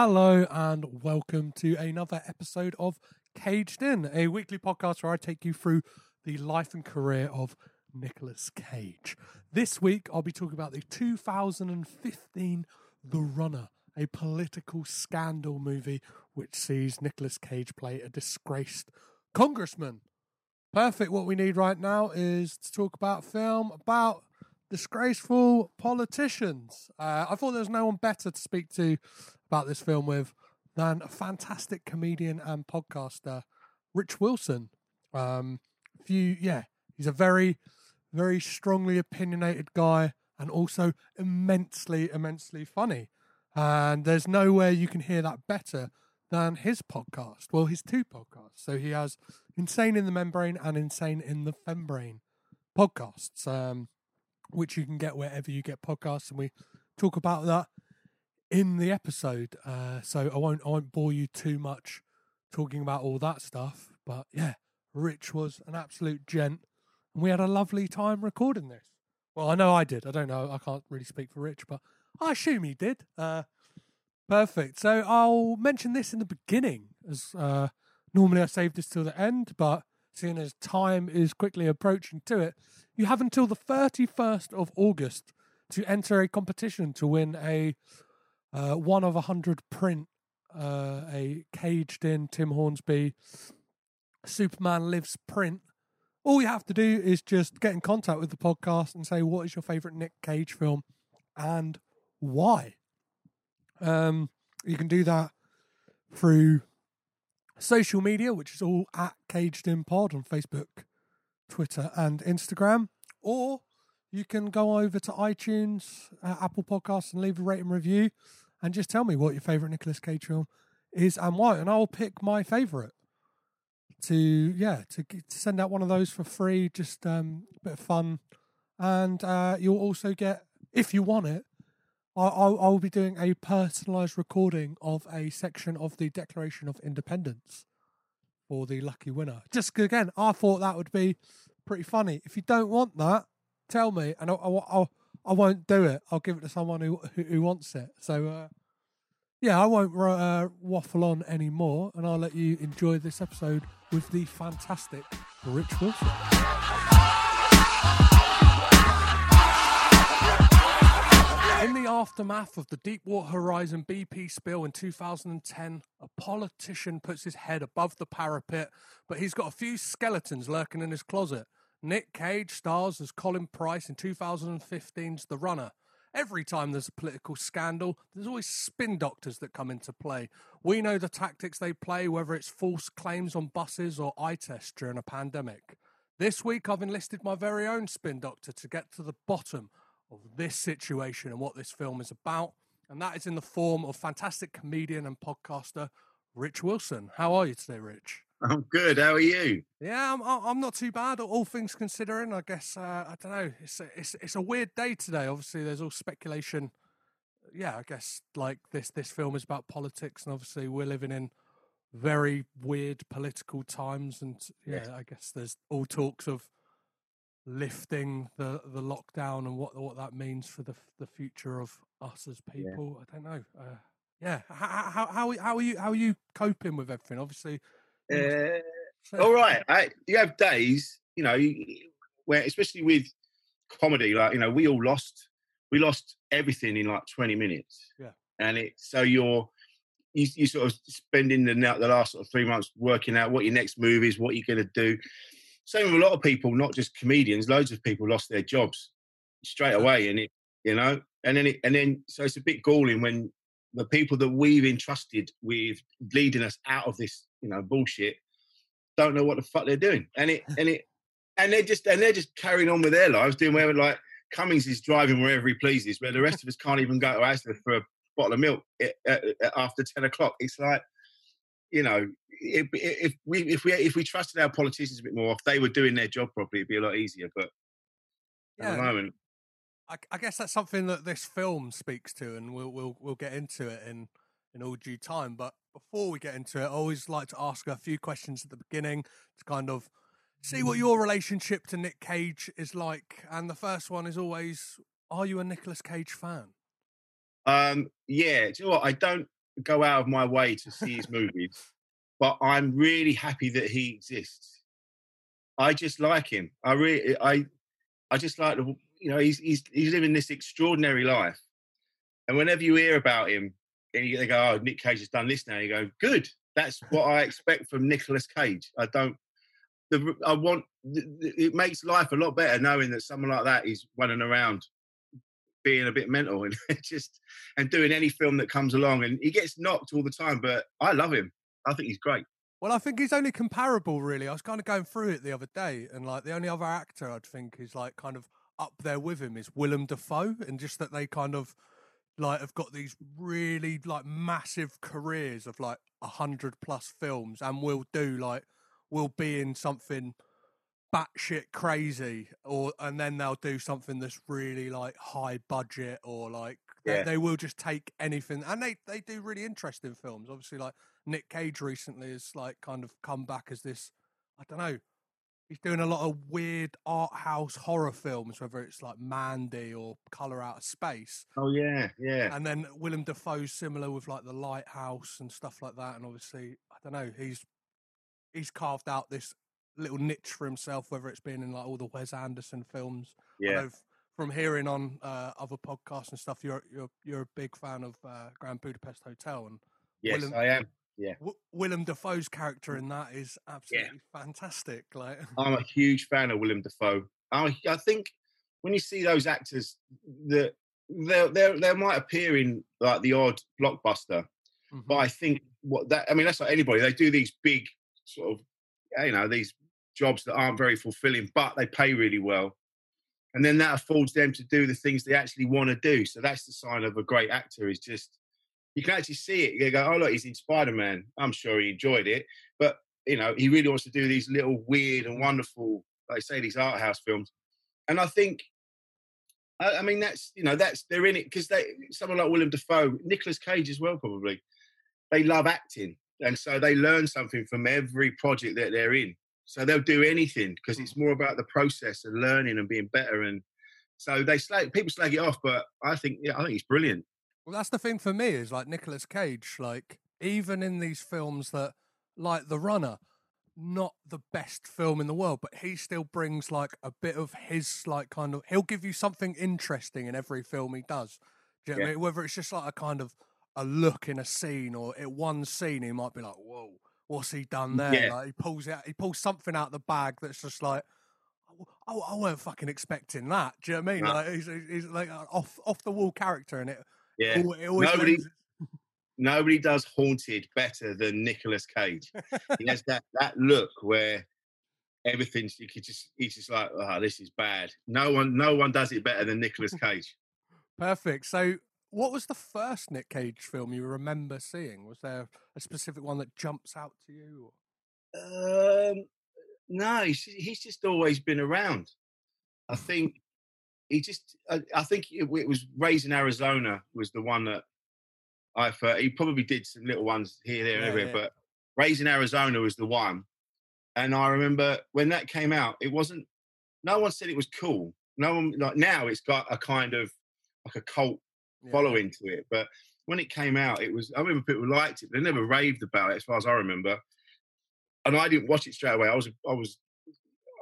Hello and welcome to another episode of Caged In, a weekly podcast where I take you through the life and career of Nicolas Cage. This week I'll be talking about the 2015 The Runner, a political scandal movie which sees Nicolas Cage play a disgraced congressman. Perfect. What we need right now is to talk about film about disgraceful politicians. Uh, I thought there was no one better to speak to about this film with than a fantastic comedian and podcaster, Rich Wilson. Um, if you, yeah, he's a very, very strongly opinionated guy and also immensely, immensely funny. And there's nowhere you can hear that better than his podcast. Well, his two podcasts. So he has Insane in the Men Brain and Insane in the Fem Brain podcasts, um, which you can get wherever you get podcasts. And we talk about that in the episode. Uh, so I won't I won't bore you too much talking about all that stuff. But yeah, Rich was an absolute gent, and we had a lovely time recording this. Well, I know I did. I don't know. I can't really speak for Rich, but I assume he did. Uh, perfect. So I'll mention this in the beginning, as uh, normally I save this till the end, but seeing as time is quickly approaching to it, you have until the 31st of August to enter a competition to win a uh, one of a hundred print, uh, a caged in Tim Hornsby Superman Lives print. All you have to do is just get in contact with the podcast and say what is your favorite Nick Cage film and why. Um, you can do that through social media, which is all at Caged In Pod on Facebook, Twitter, and Instagram, or you can go over to iTunes, uh, Apple Podcasts, and leave a rating review, and just tell me what your favorite Nicolas Cage film is and why, and I'll pick my favorite. To yeah, to, to send out one of those for free, just um, a bit of fun, and uh, you'll also get, if you want it, I'll, I'll, be doing a personalised recording of a section of the Declaration of Independence for the lucky winner. Just again, I thought that would be pretty funny. If you don't want that, tell me, and I'll, I'll, I'll I won't do it. I'll give it to someone who who, who wants it. So uh, yeah, I won't uh, waffle on anymore, and I'll let you enjoy this episode with the fantastic Rich Wilson. In the aftermath of the Deepwater Horizon BP spill in 2010, a politician puts his head above the parapet, but he's got a few skeletons lurking in his closet. Nick Cage stars as Colin Price in 2015's The Runner. Every time there's a political scandal, there's always spin doctors that come into play. We know the tactics they play, whether it's false claims on buses or eye tests during a pandemic. This week, I've enlisted my very own spin doctor to get to the bottom of this situation and what this film is about. And that is in the form of fantastic comedian and podcaster Rich Wilson. How are you today, Rich? I'm good. How are you? Yeah, I'm. I'm not too bad. All things considering, I guess. Uh, I don't know. It's a, it's it's a weird day today. Obviously, there's all speculation. Yeah, I guess like this this film is about politics, and obviously we're living in very weird political times. And yeah, I guess there's all talks of lifting the the lockdown and what what that means for the the future of us as people. Yeah. I don't know. Uh, yeah, how, how how how are you how are you coping with everything? Obviously uh, all right. I, you have days, you know, where especially with comedy, like you know, we all lost, we lost everything in like twenty minutes. Yeah. And it so you're you, you sort of spending the the last sort of three months working out what your next move is, what you're going to do. Same with a lot of people, not just comedians. Loads of people lost their jobs straight away, and it, you know, and then it, and then so it's a bit galling when the people that we've entrusted with leading us out of this, you know, bullshit, don't know what the fuck they're doing, and it and it and they're just and they're just carrying on with their lives, doing whatever. Like Cummings is driving wherever he pleases, where the rest of us can't even go to Asda for a bottle of milk eh, eh, eh, after ten o'clock. It's like, you know, if, if we if we if we trusted our politicians a bit more, if they were doing their job properly, it'd be a lot easier. But yeah. at the moment, I, I, guess that's something that this film speaks to, and we'll we'll we'll get into it in in all due time. But before we get into it, I always like to ask a few questions at the beginning to kind of see what your relationship to Nick Cage is like. And the first one is always: Are you a Nicolas Cage fan? Um, yeah. Do you know what? I don't go out of my way to see his movies, but I'm really happy that he exists. I just like him. I really, I, I just like the, you know, he's he's he's living this extraordinary life, and whenever you hear about him, and you, they go, "Oh, Nick Cage has done this now," you go, "Good." That's what I expect from Nicolas Cage. I don't. The, I want. It makes life a lot better knowing that someone like that is running around being a bit mental and just and doing any film that comes along. And he gets knocked all the time, but I love him. I think he's great. Well, I think he's only comparable, really. I was kind of going through it the other day, and like the only other actor I'd think is like kind of up there with him is Willem Dafoe, and just that they kind of like have got these really like massive careers of like a hundred plus films, and will do like will be in something batshit crazy, or and then they'll do something that's really like high budget, or like Yeah. they, they will just take anything, and they they do really interesting films. Obviously, like Nick Cage recently has like kind of come back as this. I don't know. He's doing a lot of weird art house horror films, whether it's like Mandy or Color Out of Space. Oh yeah, yeah, And then Willem Dafoe's similar with like the Lighthouse and stuff like that. And obviously, I don't know, he's he's carved out this little niche for himself, whether it's been in like all the Wes Anderson films. I yeah. know from hearing on uh, other podcasts and stuff, you're you're you're a big fan of uh, Grand Budapest Hotel, and Yes, Willem- I am. W- Willem Dafoe's character in that is absolutely fantastic. Like, I'm a huge fan of Willem Dafoe. I, I think when you see those actors, that they they they might appear in like the odd blockbuster, but mhm. I think what that I mean that's like anybody. They do these big sort of you know these jobs that aren't very fulfilling, but they pay really well, and then that affords them to do the things they actually want to do. So that's the sign of a great actor. Is just you can actually see it. You go, oh look, he's in Spider Man. I'm sure he enjoyed it, but you know he really wants to do these little weird and wonderful, like say, these art house films. And I think, I, I mean, that's you know that's they're in it because they someone like William Dafoe, Nicolas Cage as well, probably. They love acting, and so they learn something from every project that they're in. So they'll do anything because it's more about the process and learning and being better. And so they slag people slag it off, but I think yeah, I think he's brilliant. Well, that's the thing for me is like Nicolas Cage, like even in these films that, like The Runner, not the best film in the world, but he still brings like a bit of his like kind of. He'll give you something interesting in every film he does. Do you know what I Yeah. mean? Whether it's just like a kind of a look in a scene or at one scene, he might be like, "Whoa, what's he done mm, there?" Yeah. Like he pulls out, he pulls something out the bag that's just like. Oh, oh, I weren't fucking expecting that. Do you know what I mean? No. Like he's, he's he's like an off off the wall character, and it Yeah, Al- it always Nobody- nobody does Haunted better than Nicolas Cage. he has that that look where everything's you could just he's just like, oh, this is bad. No one, no one does it better than Nicolas Cage. Perfect. So, what was the first Nick Cage film you remember seeing? Was there a specific one that jumps out to you? Um, no, he's, he's just always been around. I think he just, I, I think it, it was Raising Arizona was the one that I thought he probably did some little ones here, there, and Yeah, everywhere, yeah. but Raising Arizona was the one. And I remember when that came out, it wasn't, no one said it was cool. No one, like now it's got a kind of like a cult Yeah. following to it. But when it came out, it was I remember people liked it. They never raved about it, as far as I remember. And I didn't watch it straight away. I was I was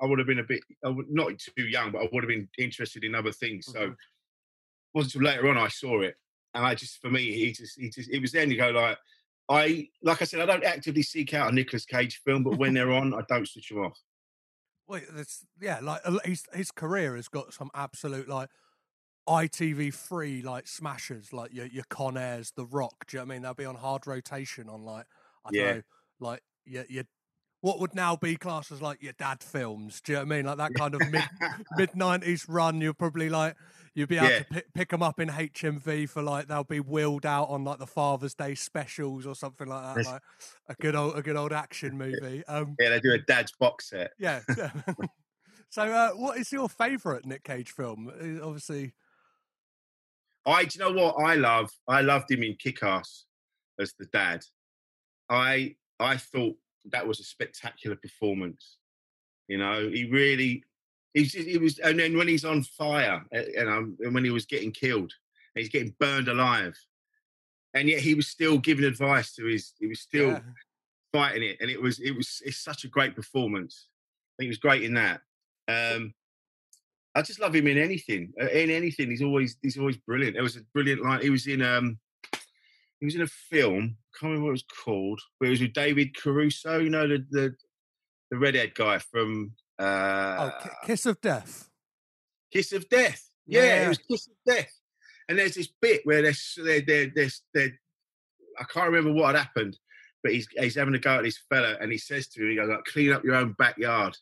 I would have been a bit I would, not too young, but I would have been interested in other things. So Mhm. it wasn't until later on I saw it, and I just for me he just he just it was then you go like. I like I said, I don't actively seek out a Nicolas Cage film, but when they're on, I don't switch them off. Well, it's, yeah, like his his career has got some absolute like ITV3 like smashers, like your your Con Airs, The Rock. Do you know what I mean? They'll be on hard rotation on like I don't Yeah. know, like your your what would now be classed as like your dad films. Do you know what I mean? Like that kind of mid mid nineties run. You're probably like you'd be able Yeah. to pick, pick them up in HMV for like they'll be wheeled out on like the Father's Day specials or something like that. Like a good old a good old action movie. Um, yeah, they do a dad's box set. yeah. yeah. so, uh, what is your favourite Nick Cage film? Uh, Obviously, I, do you know what I love? I loved him in Kick-Ass as the dad. I, I thought that was a spectacular performance. You know, he really, he's, he was, and then when he's on fire, uh, you know, and when he was getting killed, he's getting burned alive, and yet he was still giving advice to his. He was still Yeah. fighting it, and it was it was it's such a great performance. I think he was great in that. Um, I just love him in anything. Uh, In anything, he's always he's always brilliant. There was a brilliant line. He was in um, he was in a film. I can't remember what it was called, but it was with David Caruso. You know the the the redhead guy from Oh, uh, Ki- Kiss of Death. Kiss of Death. Yeah, Yeah, yeah. it was Kiss of Death. And there's this bit where they're they're they're, they're, they're I can't remember what had happened, but he's he's having a go at this fella, and he says to him, "He goes like, clean up your own backyard."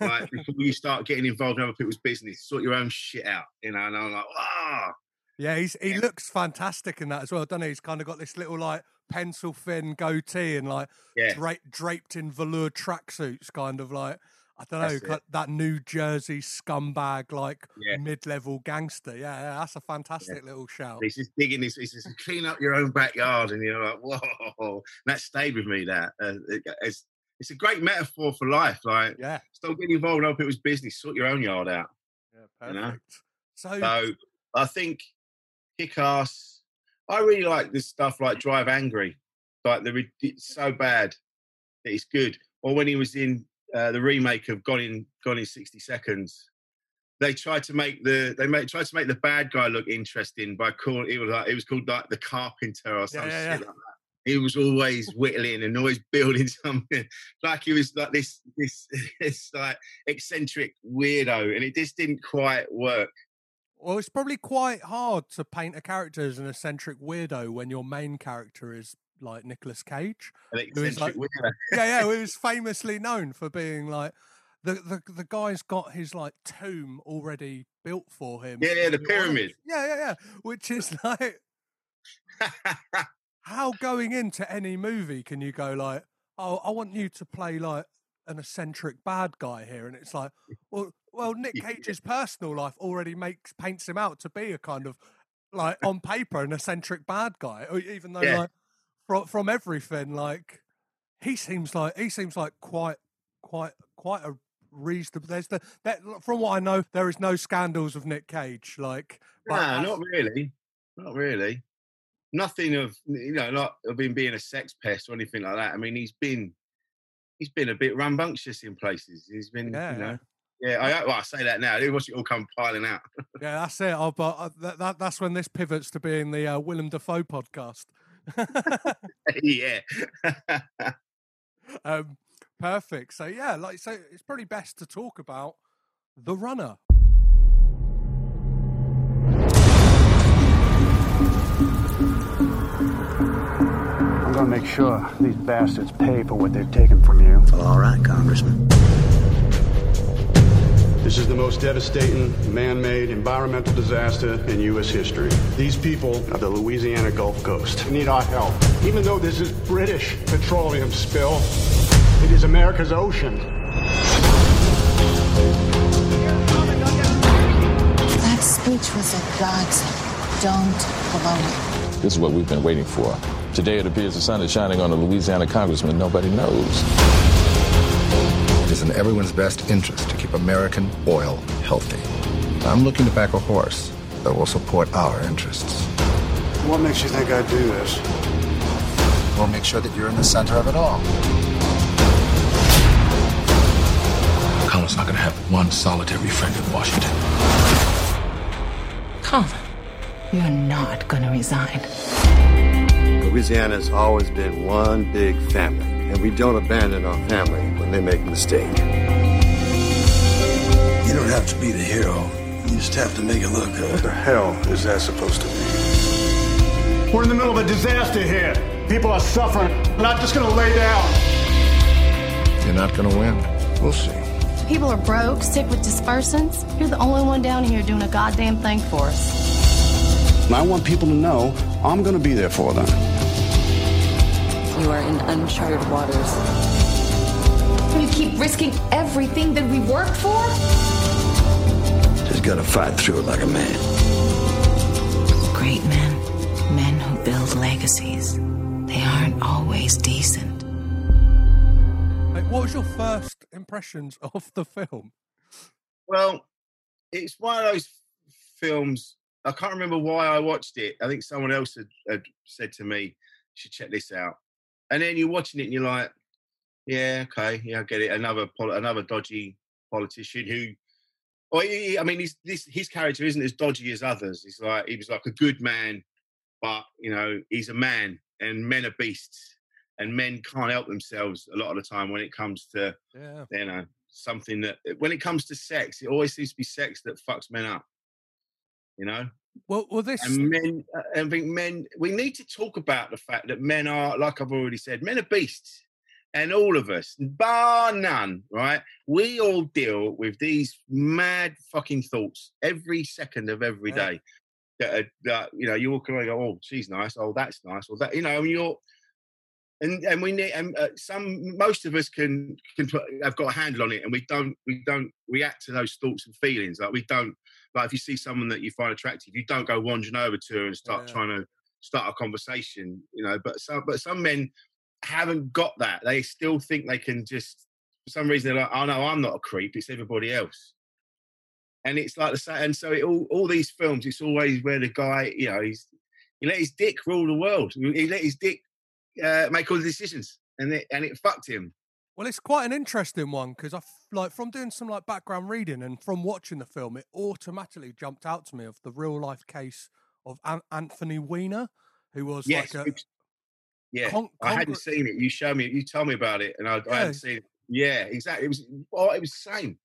like before you start getting involved in other people's business, sort your own shit out, you know. And I'm like, ah, Yeah, he's he Yeah. looks fantastic in that as well, doesn't he? He's kind of got this little like pencil thin goatee and like yeah, dra- draped in velour tracksuits, kind of like I don't know ki- that New Jersey scumbag like Yeah. mid-level gangster. Yeah, yeah, that's a fantastic little shout. he's just digging this. He's just clean up your own backyard, and you're like, whoa, And that stayed with me. That uh, it- it's it's a great metaphor for life. Like, Yeah, stop getting involved in other people's business, sort your own yard out. yeah, You know? perfect. So, So I think kick ass. I really like this stuff like Drive Angry. Like the it's so bad that it's good. Or when he was in uh, the remake of Gone in Gone in sixty seconds, they tried to make the they made tried to make the bad guy look interesting by calling it was like it was called like the Carpenter or something yeah, shit like that. He was always whittling and always building something like he was like this this this like eccentric weirdo, and it just didn't quite work. Well, it's probably quite hard to paint a character as an eccentric weirdo when your main character is like Nicolas Cage. An Who is eccentric like- weirdo. yeah, yeah, was famously known for being like the, the the guy's got his like tomb already built for him. Yeah, yeah, the pyramid. Yeah, yeah, yeah. Which is like how going into any movie can you go like, oh, I want you to play like an eccentric bad guy here, and it's like, well, well, Nick Cage's personal life already makes paints him out to be a kind of like on paper an eccentric bad guy, even though Yeah. like from from everything like he seems like he seems like quite quite quite a reasonable. There's the that from what I know, there is no scandals of Nick Cage. Like, no, as- not really. Not really. Nothing of you know, not of him being a sex pest or anything like that. I mean, he's been he's been a bit rambunctious in places. He's been, Yeah, you know, yeah. I, well, I say that now. I do watch it all come piling out. Yeah, that's it. Oh, but uh, that, that that's when this pivots to being the uh, Willem Dafoe podcast. yeah. um, perfect. So yeah, like so, it's probably best to talk about the runner. I'm gonna make sure these bastards pay for what they've taken from you. All right, Congressman. This is the most devastating man-made environmental disaster in U.S. history. These people are the Louisiana Gulf Coast. Need our help. Even though this is British petroleum spill, it is America's ocean. That speech was a godsend. Don't blow it. This is what we've been waiting for. Today it appears the sun is shining on a Louisiana congressman nobody knows. It is in everyone's best interest to keep American oil healthy. I'm looking to back a horse that will support our interests. What makes you think I'd do this? We'll make sure that you're in the center of it all. Colin's not going to have one solitary friend in Washington. Colin, you're not gonna resign. Louisiana's always been one big family, and we don't abandon our family when they make a mistake. You don't have to be the hero. You just have to make it look What the hell is that supposed to be? We're in the middle of a disaster here. People are suffering. We're not just gonna lay down. You're not going to win. We'll see. People are broke, sick with dispersants. You're the only one down here doing a goddamn thing for us. And I want people to know I'm gonna be there for them. You are in uncharted waters. You keep risking everything that we work for? Just gotta fight through it like a man. Great men, men who build legacies. They aren't always decent. Like, what was your first impressions of the film? Well, it's one of those films I can't remember why I watched it. I think someone else had, had said to me, "You should check this out." And then you're watching it, and you're like, "Yeah, okay, yeah, I get it." Another pol- another dodgy politician who, or he, I mean, he's, this his character isn't as dodgy as others. He's like he was like a good man, but you know, he's a man, and men are beasts, and men can't help themselves a lot of the time when it comes to Yeah. you know something that when it comes to sex, it always seems to be sex that fucks men up. You know, Well, well, this and men, uh, I think men, we need to talk about the fact that men are, like I've already said, men are beasts. And all of us, bar none, right? We all deal with these mad fucking thoughts every second of every Yeah. day. That, are, that you know, you walk and go, oh, she's nice. Oh, that's nice. Or that, you know, and you're, and and we need, and uh, some, most of us can can put, have got a handle on it, and we don't, we don't react to those thoughts and feelings. Like we don't, like if you see someone that you find attractive, you don't go wandering over to her and start Yeah. trying to start a conversation, you know. But some, but some men haven't got that. They still think they can just, for some reason, they're like, oh no, I'm not a creep. It's everybody else. And it's like the same. And so it, all, all these films, it's always where the guy, you know, he's he let his dick rule the world. He let his dick uh, make all the decisions, and it and it fucked him. Well, it's quite an interesting one because I f- like from doing some like background reading and from watching the film, it automatically jumped out to me of the real life case of An- Anthony Weiner, who was Yes, like a yeah. con- I hadn't seen it. You showed me. You told me about it, and I, I hadn't seen it. Yeah, exactly. It was. Oh, it was the same,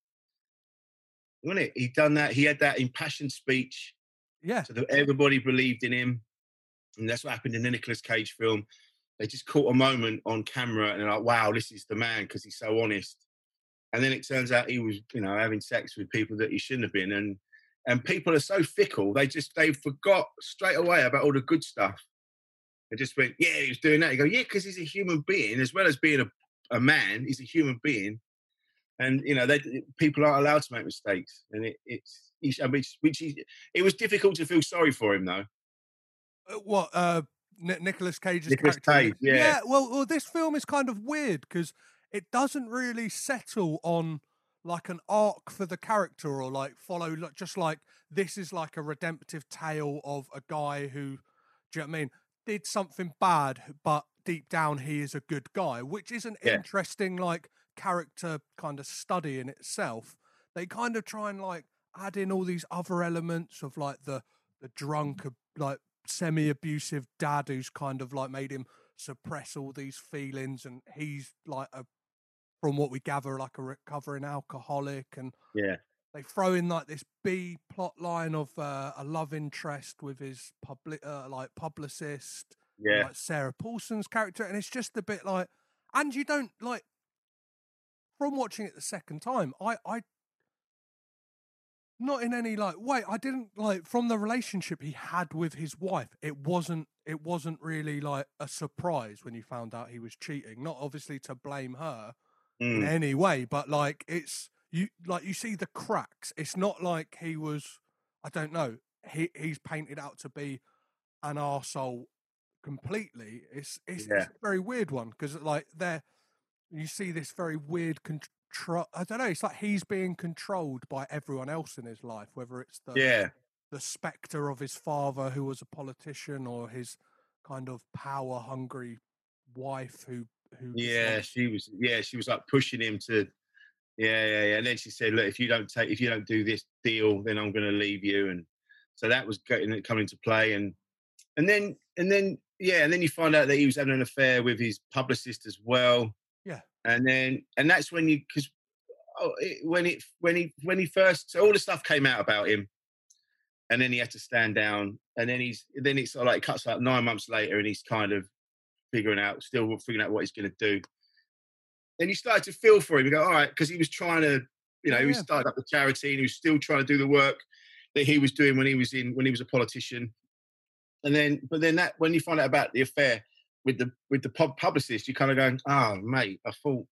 wasn't it? He'd done that. He had that impassioned speech, yeah, so that everybody believed in him, and that's what happened in the Nicolas Cage film. They just caught a moment on camera, and they're like, "Wow, this is the man," because he's so honest. And then it turns out he was, you know, having sex with people that he shouldn't have been, and and people are so fickle. They just they forgot straight away about all the good stuff. They just went, "Yeah, he was doing that." You go, "Yeah," because he's a human being as well as being a, a man. He's a human being, and you know, they, people aren't allowed to make mistakes. And it, it's, I mean, which he, it was difficult to feel sorry for him though. Uh, what uh Ni- Nicolas Cage's Nicolas character. Cage, yeah. well, well, this film is kind of weird because it doesn't really settle on like an arc for the character or like follow like, just like this is like a redemptive tale of a guy who, do you know what I mean, did something bad, but deep down he is a good guy, which is an Yeah. interesting like character kind of study in itself. They kind of try and like add in all these other elements of like the the drunk ab- like semi-abusive dad who's kind of like made him suppress all these feelings and he's like a from what we gather like a recovering alcoholic and Yeah, they throw in like this B plot line of uh, a love interest with his public uh, like publicist yeah, like Sarah Paulson's character, and it's just a bit like, and you don't like. From watching it the second time, I, I, not in any like way, I didn't like from the relationship he had with his wife. It wasn't, it wasn't really like a surprise when you found out he was cheating. Not obviously to blame her in Mm. any way, but like it's you, like you see the cracks. It's not like he was, I don't know, he he's painted out to be an arsehole completely. It's it's, it's a very weird one because like there, you see this very weird control. I don't know. It's like he's being controlled by everyone else in his life, whether it's the yeah. the specter of his father who was a politician or his kind of power hungry wife who who Yeah, she was. Yeah, she was like pushing him to. Yeah, yeah, yeah. And then she said, "Look, if you don't take, if you don't do this deal, then I'm going to leave you." And so that was getting coming into play, and and then and then yeah, and then you find out that he was having an affair with his publicist as well. Yeah. And then and that's when you because oh, it, when it when he when he first so all the stuff came out about him, and then he had to stand down, and then he's then it's sort of like cuts out nine months later, and he's kind of figuring out, still figuring out what he's going to do. Then you started to feel for him. You go, all right, because he was trying to, you know, Yeah, he started up the charity and he was still trying to do the work that he was doing when he was in when he was a politician. And then, but then that when you find out about the affair with the with the pub publicist, you're kind of going, oh mate, I thought,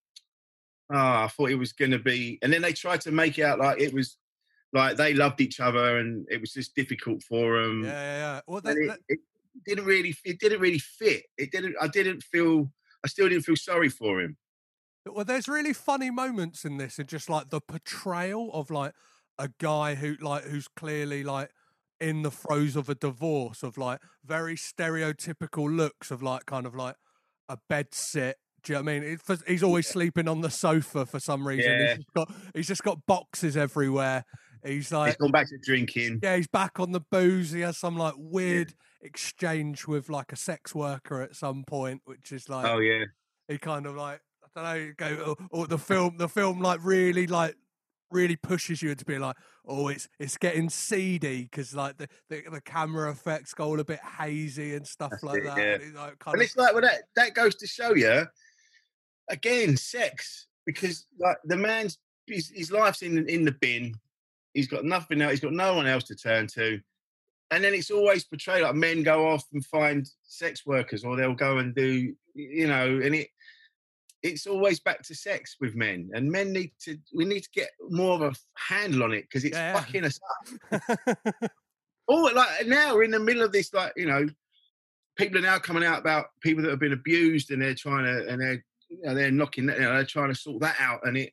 oh, I thought it was going to be. And then they tried to make it out like it was like they loved each other and it was just difficult for them yeah, yeah, yeah. Well, that, and that- it, it didn't really it didn't really fit it didn't i didn't feel i still didn't feel sorry for him Well, there's really funny moments in this, and just like the portrayal of like a guy who like who's clearly like in the throes of a divorce, of like very stereotypical looks of like kind of like a bed sit. Do you know what I mean? It, for, he's always sleeping on the sofa for some reason. Yeah. He's just got he's just got boxes everywhere. He's like He's gone back to drinking. yeah, he's back on the booze. He has some like weird exchange with like a sex worker at some point, which is like Oh yeah. he kind of like I don't know, go or, or the film the film like really like really pushes you into being like, oh, it's it's getting seedy because like the, the the camera effects go all a bit hazy and stuff like it, that. yeah. and it's like And it's like well that that goes to show you again sex because like the man's his, his life's in in the bin. He's got nothing else. He's got no one else to turn to. And then it's always portrayed like men go off and find sex workers, or they'll go and do, you know, and it it's always back to sex with men. And men need to we need to get more of a handle on it because it's Yeah. fucking us up. Oh, like now we're in the middle of this, like you know, people are now coming out about people that have been abused, and they're trying to, and they're, you know, they're knocking, that- you know, they're trying to sort that out, and it,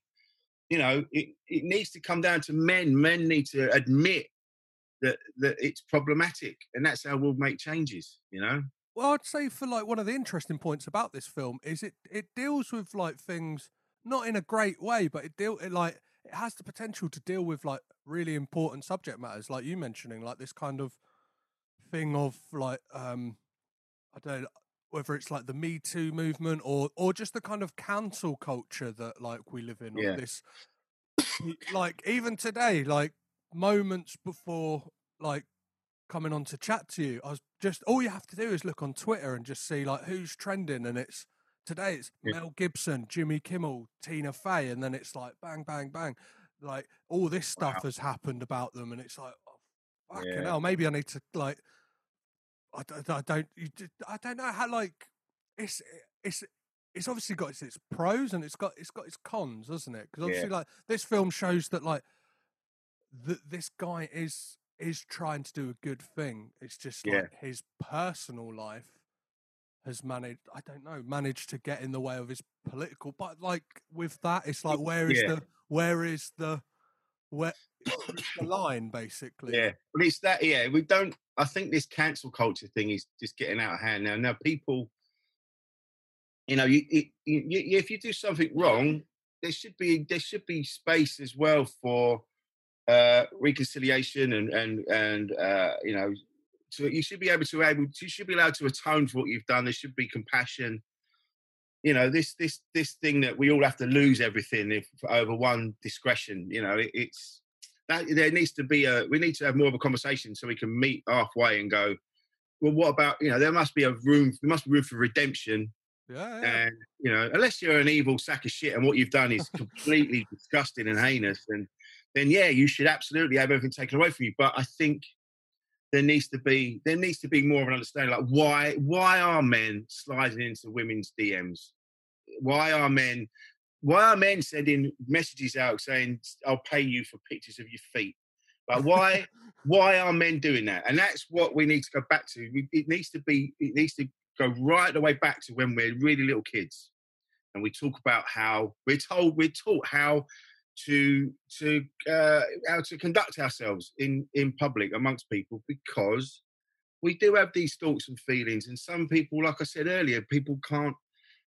you know, it it needs to come down to men. Men need to admit that that it's problematic, and that's how we'll make changes. You know, Well, I'd say for like one of the interesting points about this film is it it deals with like things not in a great way, but it deal it like it has the potential to deal with like really important subject matters, like you mentioning, like this kind of thing of like um I don't know whether it's like the Me Too movement or or just the kind of cancel culture that like we live in. Yeah. This like even today, like moments before like coming on to chat to you, I was just all you have to do is look on Twitter and just see like who's trending, and it's today it's Yeah. Mel Gibson, Jimmy Kimmel, Tina Fey, and then it's like bang, bang, bang, like all this stuff has happened about them, and it's like oh, fucking Yeah. hell, maybe I need to like I don't, I don't, you I don't know how like it's it's it's obviously got its, its pros and it's got it's got its cons, doesn't it? Because obviously, Yeah. like this film shows that like th- this guy is is trying to do a good thing. It's just Yeah. like his personal life has managed. I don't know, managed to get in the way of his political. But like with that, it's like where is Yeah. the where is the where the line basically? yeah, but it's that. Yeah, we don't. I think this cancel culture thing is just getting out of hand now. Now people, you know, you, you, you if you do something wrong, there should be there should be space as well for uh reconciliation and and and uh you know so you should be able to able you should be allowed to atone for what you've done. There should be compassion. You know this this this thing that we all have to lose everything if over one discretion you know it, it's that there needs to be a we need to have more of a conversation so we can meet halfway and go well what about you know there must be a room there must be room for redemption. Yeah, yeah. and you know unless you're an evil sack of shit and what you've done is completely disgusting and heinous and then yeah you should absolutely have everything taken away from you. But i think there needs to be there needs to be more of an understanding like why why are men sliding into women's dms why are men why are men sending messages out saying i'll pay you for pictures of your feet. Like why why are men doing that? And that's what we need to go back to. It needs to be it needs to go right the way back to when we're really little kids and we talk about how we're told we're taught how to to uh, how to conduct ourselves in in public amongst people because we do have these thoughts and feelings and some people like i said earlier people can't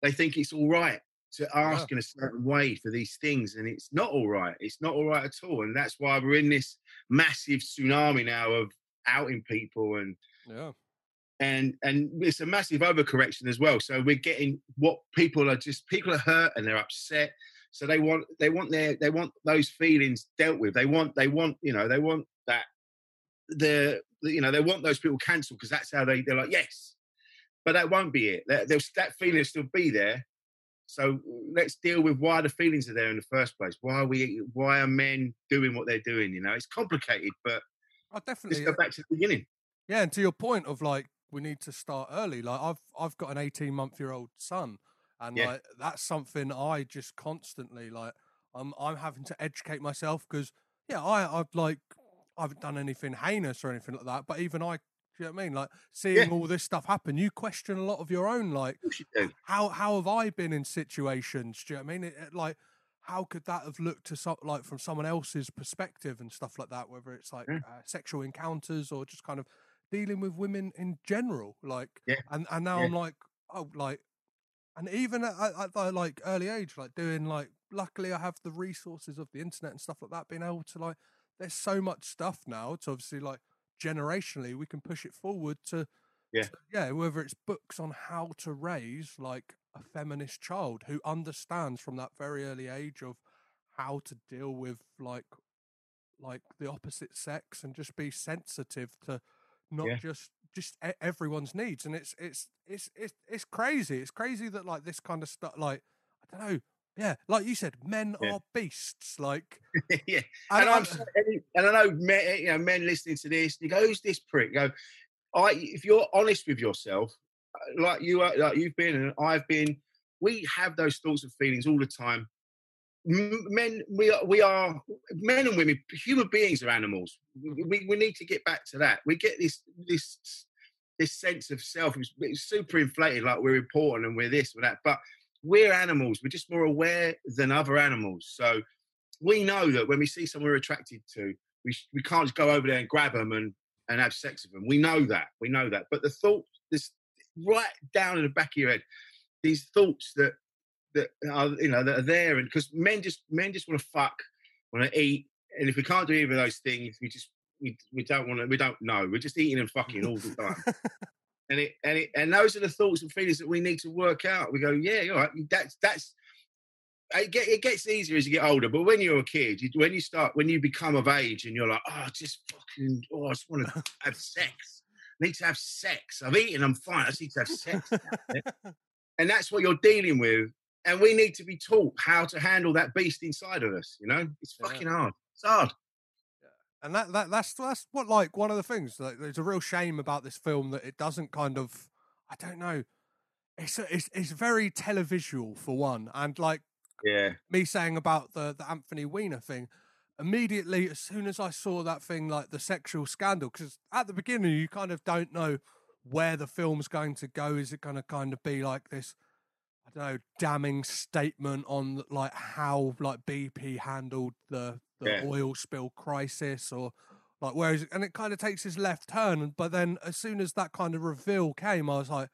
they think it's all right to ask in a certain way for these things and it's not all right it's not all right at all and that's why we're in this massive tsunami now of outing people and yeah. and and it's a massive overcorrection as well. So we're getting what people are just people are hurt and they're upset. So they want they want their they want those feelings dealt with. They want they want you know they want that the you know they want those people cancelled because that's how they they're like yes, but that won't be it. That that feeling will still be there. So let's deal with why the feelings are there in the first place. Why are we? Why are men doing what they're doing? You know, it's complicated, but oh, I let's definitely go uh back to the beginning. Yeah, and to your point of like we need to start early. Like I've I've got an eighteen month year old son, and Yeah. like that's something I just constantly like. I'm I'm having to educate myself because yeah, I I've like I haven't done anything heinous or anything like that, but even I. Do you know what I mean? Like seeing Yeah. all this stuff happen, you question a lot of your own. Like, you how how have I been in situations? Do you know what I mean? It, it, like, how could that have looked to some, like from someone else's perspective and stuff like that? Whether it's like Yeah. uh, sexual encounters or just kind of dealing with women in general, like, Yeah. and and now Yeah. I'm like, oh, like, and even at, at, the like early age, like doing like, luckily I have the resources of the internet and stuff like that, being able to like, there's so much stuff now. To obviously like generationally, we can push it forward to Yeah. to- yeah, whether it's books on how to raise like a feminist child who understands from that very early age of how to deal with like like the opposite sex and just be sensitive to not Yeah. just just everyone's needs and it's it's it's it's it's crazy it's crazy that like this kind of stuff like i don't know yeah like you said men Yeah. are beasts like yeah. And I- I'm so- and I know men, you know men listening to this. You go, who's this prick? You go, I. If you're honest with yourself, uh, like you are, like you've been and I've been, we have those thoughts and feelings all the time. Men, we are, we are men and women. Human beings are animals. We, we, need to get back to that. We get this this this sense of self. It's, it's super inflated, like we're important and we're this or that. But we're animals. We're just more aware than other animals. So we know that when we see someone we're attracted to, we we can't just go over there and grab them and and have sex with them. We know that. We know that. But the thought, this right down in the back of your head, these thoughts that that are you know that are there, and because men just men just want to fuck, want to eat, and if we can't do either of those things, we just we, we don't want to. We don't know. We're just eating and fucking all the time. And it, and it, and those are the thoughts and feelings that we need to work out. We go, yeah, all right, that's that's it, get, it gets easier as you get older, but when you're a kid, you, when you start, when you become of age, and you're like, oh, just fucking, oh, I just want to have sex. I need to have sex. I've eaten. I'm fine. I just need to have sex. and that's what you're dealing with. And we need to be taught how to handle that beast inside of us. You know, it's Yeah. fucking hard. It's hard. and that, that that's that's what like one of the things like there's a real shame about this film that it doesn't kind of i don't know it's a, it's it's very televisual for one and like Yeah. me saying about the the Anthony Weiner thing, immediately as soon as I saw that thing like the sexual scandal, because at the beginning you kind of don't know where the film's going to go. Is it going to kind of be like this? I don't know, damning statement on like how like BP handled the the Yeah. oil spill crisis, or like where is it? And it kind of takes this left turn. But then as soon as that kind of reveal came, I was like,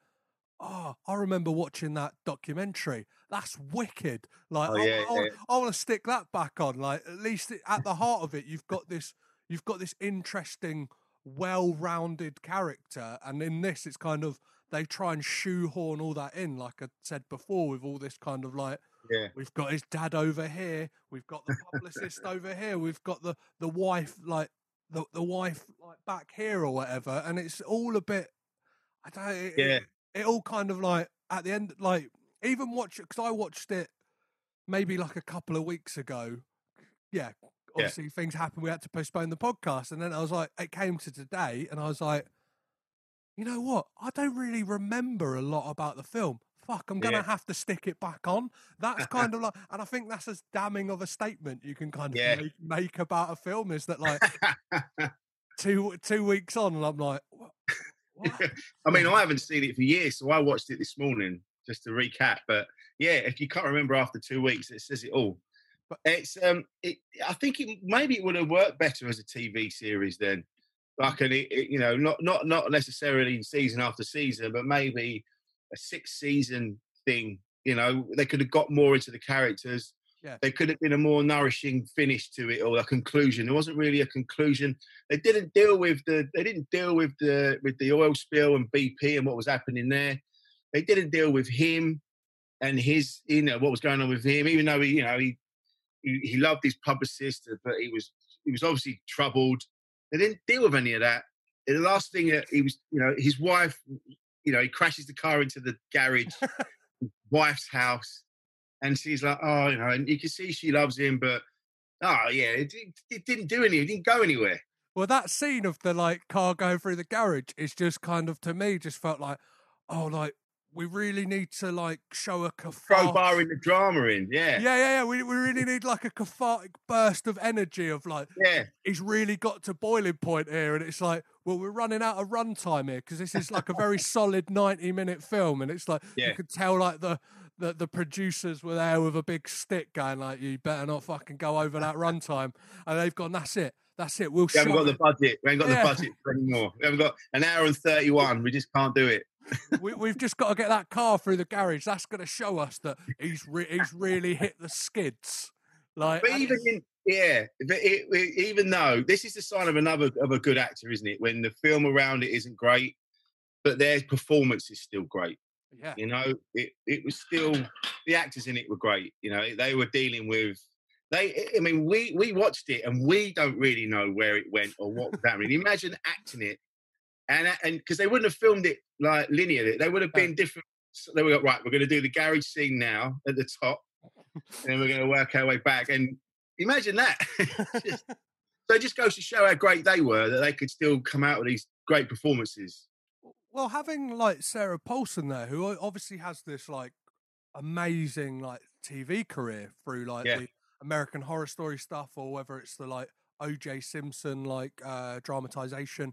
oh, I remember watching that documentary. That's wicked. Like, Oh, I, yeah, I, yeah. I want to stick that back on. Like, at least at the heart of it, you've got this, you've got this interesting, well-rounded character, and in this, it's kind of they try and shoehorn all that in, like I said before, with all this kind of like. Yeah. We've got his dad over here. We've got the publicist over here. We've got the the wife like the the wife like back here or whatever, and it's all a bit. I don't. It, Yeah. It, it all kind of like at the end, like even watch it because I watched it maybe like a couple of weeks ago. Yeah, obviously things happened. We had to postpone the podcast, and then I was like, it came to today, and I was like, you know what? I don't really remember a lot about the film. Fuck, I'm gonna Yeah. have to stick it back on. That's kind of like, and I think that's as damning of a statement you can kind of Yeah. make, make about a film is that like two two weeks on, and I'm like? I mean, I haven't seen it for years, so I watched it this morning just to recap. But yeah, if you can't remember after two weeks, it says it all. But it's um, it, I think it maybe it would have worked better as a TV series then, like an you know, not not not necessarily season after season, but maybe a six season thing. You know, they could have got more into the characters. Yeah. There could have been a more nourishing finish to it or a conclusion. There wasn't really a conclusion. They didn't deal with the they didn't deal with the with the oil spill and BP and what was happening there. They didn't deal with him and his you know what was going on with him, even though he you know he he, he loved his publicist, but he was he was obviously troubled. They didn't deal with any of that. And the last thing that he was, you know, his wife, you know, he crashes the car into the garage, wife's house, and she's like, oh, you know, and you can see she loves him, but oh yeah, it, it, didn't do anything. It didn't go anywhere. Well, that scene of the like car going through the garage is just kind of to me just felt like, oh, like we really need to like show a cathartic. Crowbar in the drama in, yeah, Yeah, yeah, yeah. We, we really need like a cathartic burst of energy of like, yeah. he's really got to boiling point here. And it's like, well, we're running out of runtime here because this is like a very solid 90 minute film. And it's like, Yeah. you could tell like the, the the producers were there with a big stick going like, "You better not fucking go over that runtime," and they've gone, "That's it, that's it. We'll." We haven't got the budget. We ain't got Yeah. the budget for anymore. We haven't got an hour and thirty-one. We just can't do it. we, we've just got to get that car through the garage. That's going to show us that he's re- he's really hit the skids. Like, But even in, yeah, but it, it- even though this is the sign of another of a good actor, isn't it? When the film around it isn't great, but their performance is still great. yeah, You know, it it was still the actors in it were great. You know, they were dealing with. They, I mean, we we watched it and we don't really know where it went or what was happening. Imagine acting it, and and because they wouldn't have filmed it like linearly, they would have been different. So they were like, right, we're going to do the garage scene now at the top, and then we're going to work our way back. And imagine that. Just- so it just goes to show how great they were that they could still come out with these great performances. Well, having like Sarah Paulson there, who obviously has this like amazing like TV career through like Yeah. the American Horror Story stuff, or whether it's the like O.J. Simpson like uh dramatization.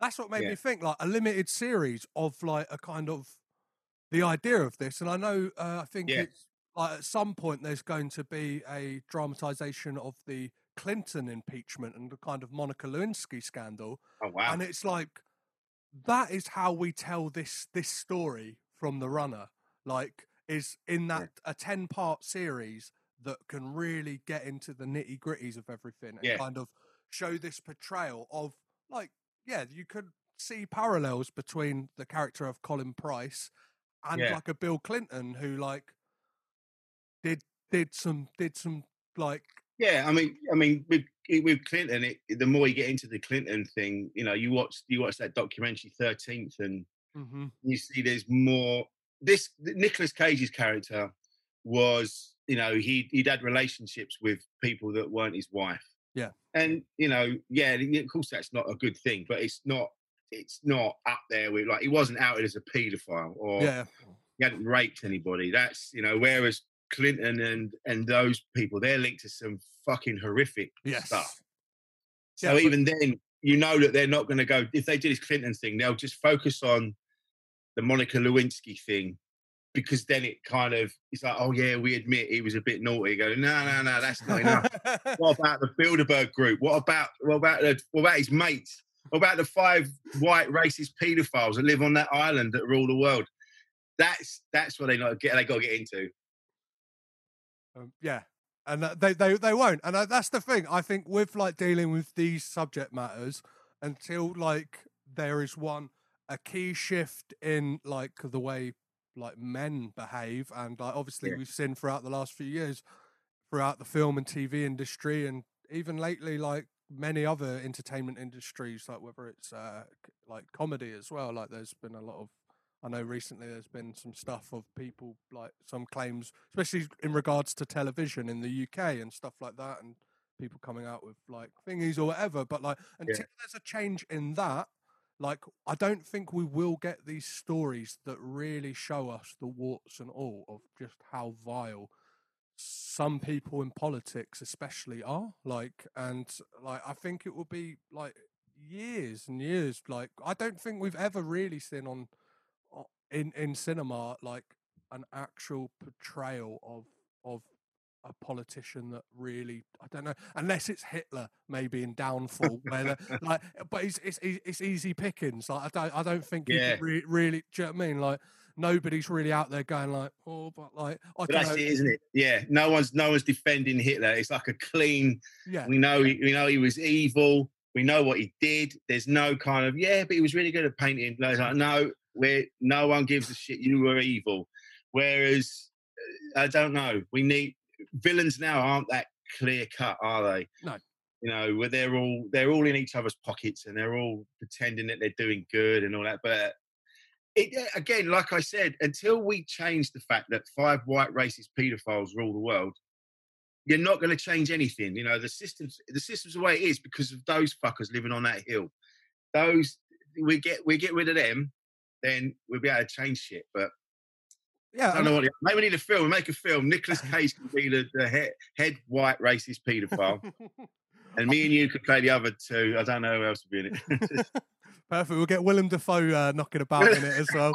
That's what made Yeah. me think like a limited series of like a kind of the idea of this. And I know uh, I think Yeah. it's like at some point there's going to be a dramatization of the Clinton impeachment and the kind of Monica Lewinsky scandal. Oh wow! And it's like that is how we tell this this story from the runner. Like is in that a ten part series that can really get into the nitty gritties of everything and Yeah. kind of show this portrayal of like yeah you could see parallels between the character of Colin Pryce and Yeah. like a Bill Clinton who like did did some did some like Yeah, I mean, I mean, with with Clinton, it, the more you get into the Clinton thing, you know, you watch you watch that documentary Thirteenth, and mhm, you see there's more. This Nicolas Cage's character was, you know, he he'd had relationships with people that weren't his wife, yeah and you know, yeah, of course that's not a good thing, but it's not it's not up there with like he wasn't outed as a paedophile or yeah he hadn't raped anybody. That's you know, whereas Clinton and and those people, they're linked to some fucking horrific yes stuff. Yeah, So but- even then, you know that they're not going to go. If they do this Clinton thing, they'll just focus on the Monica Lewinsky thing because then it kind of it's like, oh yeah, we admit he was a bit naughty. Go, no, no, no, that's not enough. what about the Bilderberg group? What about what about the, what about his mates? What about the five white racist paedophiles that live on that island that rule the world? That's that's what they not get. They got to get into. Um, yeah, and they they they won't, and that's the thing. I think with like dealing with these subject matters, until like there is one a key shift in like the way like men behave, and like obviously Yeah. we've seen throughout the last few years, throughout the film and TV industry, and even lately like many other entertainment industries, like whether it's uh like comedy as well. Like there's been a lot of I know recently there's been some stuff of people like some claims, especially in regards to television in the UK and stuff like that, and people coming out with like thingies or whatever. But like until there's a change in that, like I don't think we will get these stories that really show us the warts and all of just how vile some people in politics especially are like and like i think it will be like years and years like i don't think we've ever really seen on in in cinema like an actual portrayal of of a politician that really I don't know unless it's Hitler maybe in Downfall where the, like but it's, it's it's easy pickings like I don't I don't think Yeah. re- really do you know what I mean like nobody's really out there going like oh but like I But don't that's know it, isn't it? Yeah. No one's no one's defending Hitler. It's like a clean. yeah We know he- we know he was evil. We know what he did. There's no kind of yeah, but he was really good at painting. Like, no, we no one gives a shit. You were evil. Whereas uh, I don't know. We need villains now aren't that clear cut, are they? No. You know, where they're all they're all in each other's pockets and they're all pretending that they're doing good and all that. But it again, like I said, until we change the fact that five white racist paedophiles rule the world, you're not going to change anything. You know, the systems the system's the way it is because of those fuckers living on that hill. Those we get we get rid of them, then we'll be able to change shit. But yeah I don't know what. Maybe we need a film. Make a film. Nicolas Cage can be the, the head, head white racist paedophile, and me and you could play the other two. I don't know who else would be in it. perfect we'll get Willem Dafoe uh, knocking about in it as well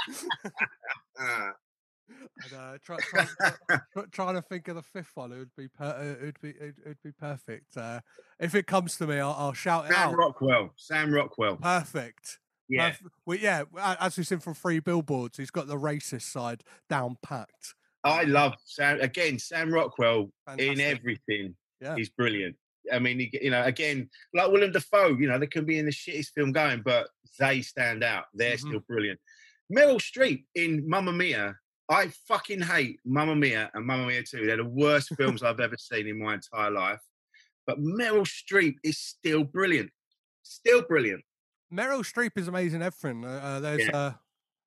And, uh, try, try, try, trying to think of the fifth one, it would be per, it would be it would be perfect. Uh, if it comes to me, I'll, I'll shout it Sam out. Rockwell. Sam Rockwell. Perfect. Yeah. Well, yeah. As we've seen from Free Billboards, he's got the racist side down packed. I love Sam again. Sam Rockwell in everything. Yeah. He's brilliant. I mean, he, you know, again, like Willem Dafoe, you know, they can be in the shittest film going, but they stand out. They're Mhm. still brilliant. Meryl Streep in Mamma Mia. I fucking hate Mamma Mia and Mamma Mia 2. They're the worst films I've ever seen in my entire life. But Meryl Streep is still brilliant. Still brilliant. Meryl Streep is amazing. Everything. Uh, uh, there's Yeah. uh,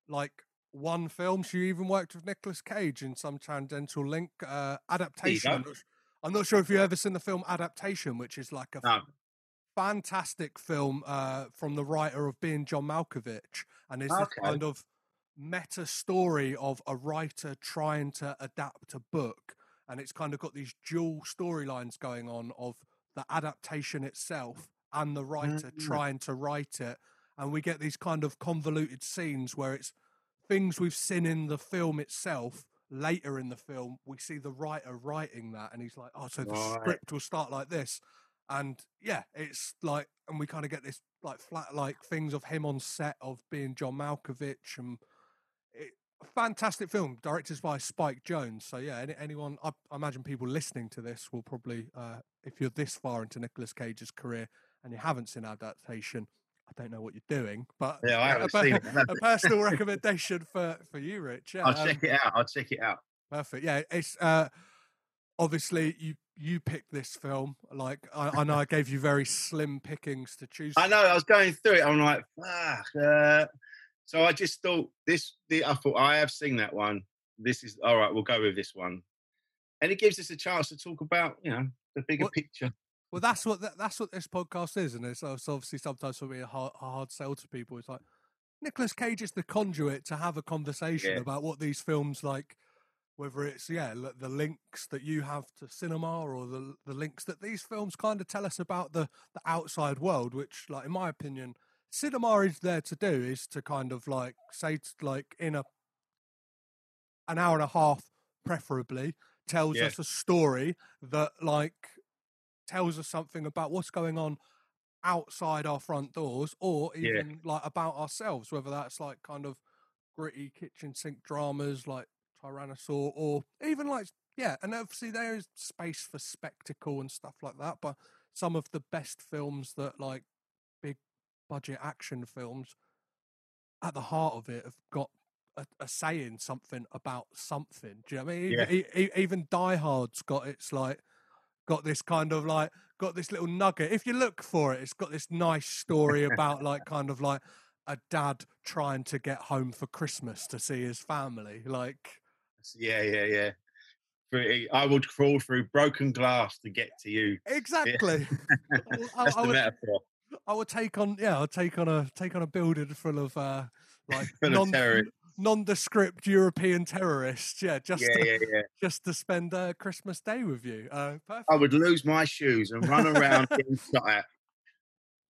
like one film. She even worked with Nicolas Cage in some transcendental link uh, adaptation. I'm not, I'm not sure if you've ever seen the film Adaptation, which is like a No. fantastic film uh, from the writer of Being John Malkovich, and it's this kind of meta story of a writer trying to adapt a book, and it's kind of got these dual storylines going on of the adaptation itself and the writer Mm. trying to write it, and we get these kind of convoluted scenes where it's things we've seen in the film itself. Later in the film, we see the writer writing that, and he's like, "Oh, so the Right. script will start like this." and yeah, it's like, and we kind of get this like flat like things of him on set of being John Malkovich and it, a fantastic film directed by Spike Jonze. So yeah, any, anyone, I, I imagine people listening to this will probably, uh, if you're this far into Nicolas Cage's career and you haven't seen adaptation, I don't know what you're doing, but Yeah, I haven't per- seen it. a personal recommendation for for you, Rich. Yeah, I'll um, check it out. I'll check it out. Perfect. Yeah, it's uh obviously you you picked this film. Like I, I know I gave you very slim pickings to choose. I know. I was going through it. I'm like, fuck. Uh, so I just thought this. The, I thought I have seen that one. This is all right. We'll go with this one, and it gives us a chance to talk about you know the bigger What- picture. Well, that's what that, that's what this podcast is, and it's, uh, it's obviously sometimes for me a hard, a hard sell to people. It's like Nicolas Cage is the conduit to have a conversation Yeah. about what these films like. Whether it's yeah the links that you have to cinema or the the links that these films kind of tell us about the the outside world, which like in my opinion, cinema is there to do is to kind of like say like in a an hour and a half preferably tells Yeah. us a story that like tells us something about what's going on outside our front doors or Yeah. even like about ourselves whether that's like kind of gritty kitchen sink dramas like tyrannosaur or even like yeah and obviously there is space for spectacle and stuff like that but some of the best films that like big budget action films at the heart of it have got a, a saying something about something do you know what i mean Yeah. even, even die hard's got its like got this kind of like got this little nugget if you look for it it's got this nice story about like kind of like a dad trying to get home for christmas to see his family like Yeah, yeah, yeah. I would crawl through broken glass to get to you. exactly I- I, That's I the would, metaphor. I would take on yeah i'll take on a take on a building full of uh like non. Nondescript european terrorists yeah just Yeah, to, yeah, yeah. just to spend uh, christmas day with you uh perfect. I would lose my shoes and run around getting shot at.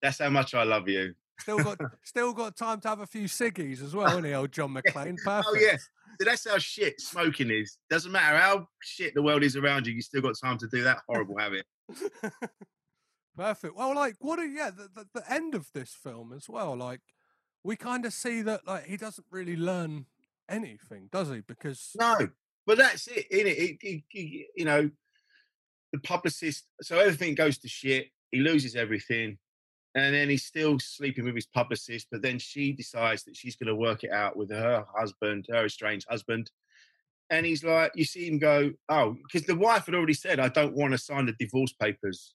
That's how much I love you. Still got still got time to have a few ciggies as well, isn't he, old John McClane? Perfect. Oh yeah, so that's how shit smoking is. Doesn't matter how shit the world is around you, you still got time to do that horrible habit. Perfect. Well, like, what? Are, yeah, the, the the end of this film as well. Like, we kind of see that like he doesn't really learn anything, does he? Because No, but that's it, innit? It, it, it, you know, the publicist. So everything goes to shit. He loses everything, and then he's still sleeping with his publicist. But then she decides that she's going to work it out with her husband, her estranged husband. And he's like, you see him go, oh, because the wife had already said, I don't want to sign the divorce papers.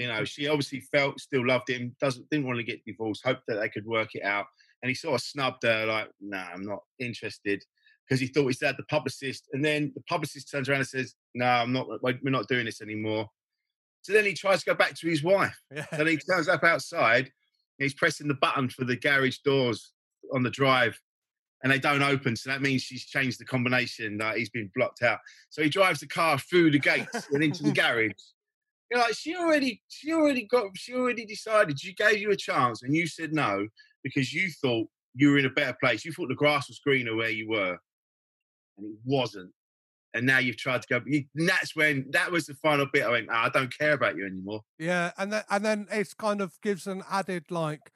You know, she obviously felt still loved him, doesn't didn't want to get divorced, hoped that they could work it out. And he sort of snubbed her, like, nah, I'm not interested because he thought he had the publicist. And then the publicist turns around and says, No, I'm not, we're not doing this anymore. So then he tries to go back to his wife. yeah, So he turns up outside he's pressing the button for the garage doors on the drive and they don't open. So that means she's changed the combination that he's been blocked out. So he drives the car through the gates and into the garage. You're like, she already, she already got, she already decided. She gave you a chance and you said no because you thought you were in a better place. You thought the grass was greener where you were. and it wasn't. And now you've tried to go. And that's when that was the final bit. I went, oh, I don't care about you anymore. Yeah, and then and then it's kind of gives an added like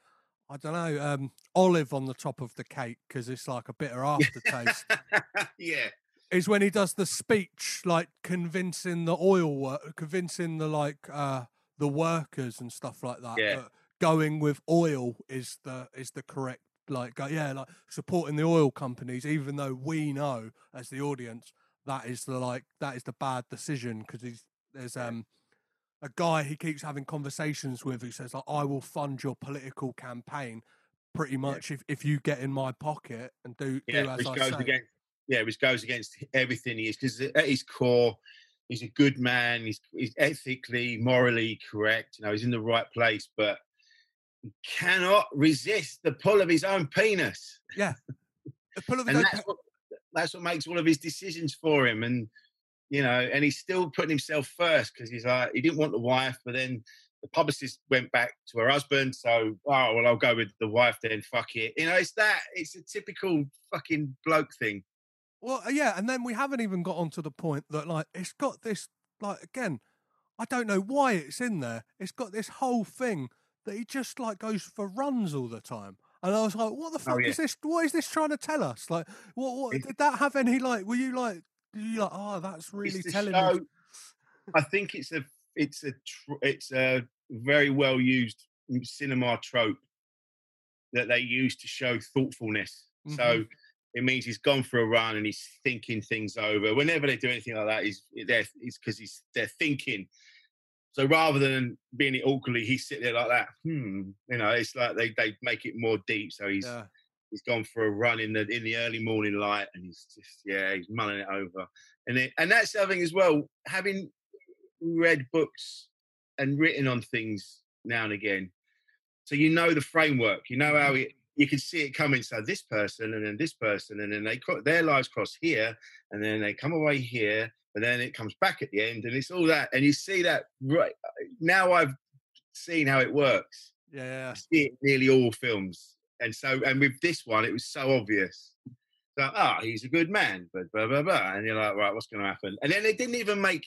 I don't know um, olive on the top of the cake because it's like a bitter aftertaste. yeah, is when he does the speech, like convincing the oil work, convincing the like uh the workers and stuff like that. Yeah. that going with oil is the is the correct like go, yeah like supporting the oil companies even though we know as the audience that is the like that is the bad decision because he's there's um a guy he keeps having conversations with who says like I will fund your political campaign pretty much if, if you get in my pocket and do, do as which I goes say. against yeah, which goes against everything he is because at his core, he's a good man. He's he's ethically, morally correct. You know, he's in the right place, but he cannot resist the pull of his own penis. Yeah, the pull of his own that's what that's what makes all of his decisions for him. And you know, and he's still putting himself first because he's like he didn't want the wife, but then the publicist went back to her husband. So, oh well, I'll go with the wife then. Fuck it. You know, it's that. It's a typical fucking bloke thing. Well, uh, yeah, and then we haven't even got onto the point that like it's got this like again, I don't know why it's in there. It's got this whole thing that he just like goes for runs all the time. And I was like, what the fuck Oh, yeah. is this? What is this trying to tell us? Like, what, what did that have any like? Were you like, you like, oh, that's really telling show- me? I think it's a it's a tr- it's a very well used cinema trope that they use to show thoughtfulness. So Mhm. It means he's gone for a run and he's thinking things over. Whenever they do anything like that, he's there. It's because he's they're thinking. So rather than being it awkwardly, he's sitting there like that. Hmm. You know, it's like they they make it more deep. So he's Yeah. he's gone for a run in the in the early morning light and he's just yeah he's mulling it over and it, and that's something as well having read books and written on things now and again so you know the framework you know how it you can see it coming so this person and then this person and then they cro- their lives cross here and then they come away here and then it comes back at the end and it's all that and you see that right now i've seen how it works Yeah, I see it in nearly all films. And so, and with this one, it was so obvious. So, ah, he's a good man, but blah blah blah. And you're like, right, what's going to happen? And then they didn't even make,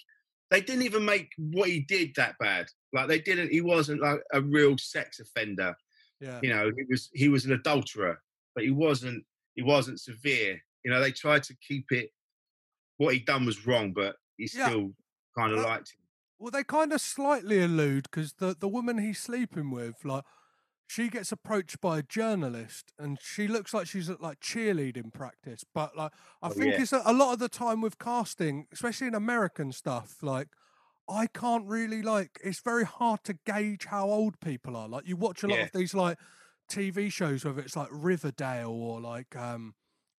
they didn't even make what he did that bad. Like they didn't. He wasn't like a real sex offender. Yeah. You know, he was he was an adulterer, but he wasn't he wasn't severe. You know, they tried to keep it. What he done was wrong, but he Yeah. still kind of liked him. Well, they kind of slightly allude because the the woman he's sleeping with, like, she gets approached by a journalist, and she looks like she's at like cheerleading practice. But like, I Oh, think yeah. it's a, a lot of the time with casting, especially in American stuff, like. I can't really like. It's very hard to gauge how old people are. Like you watch a lot Yeah. of these like TV shows, whether it's like Riverdale or like um,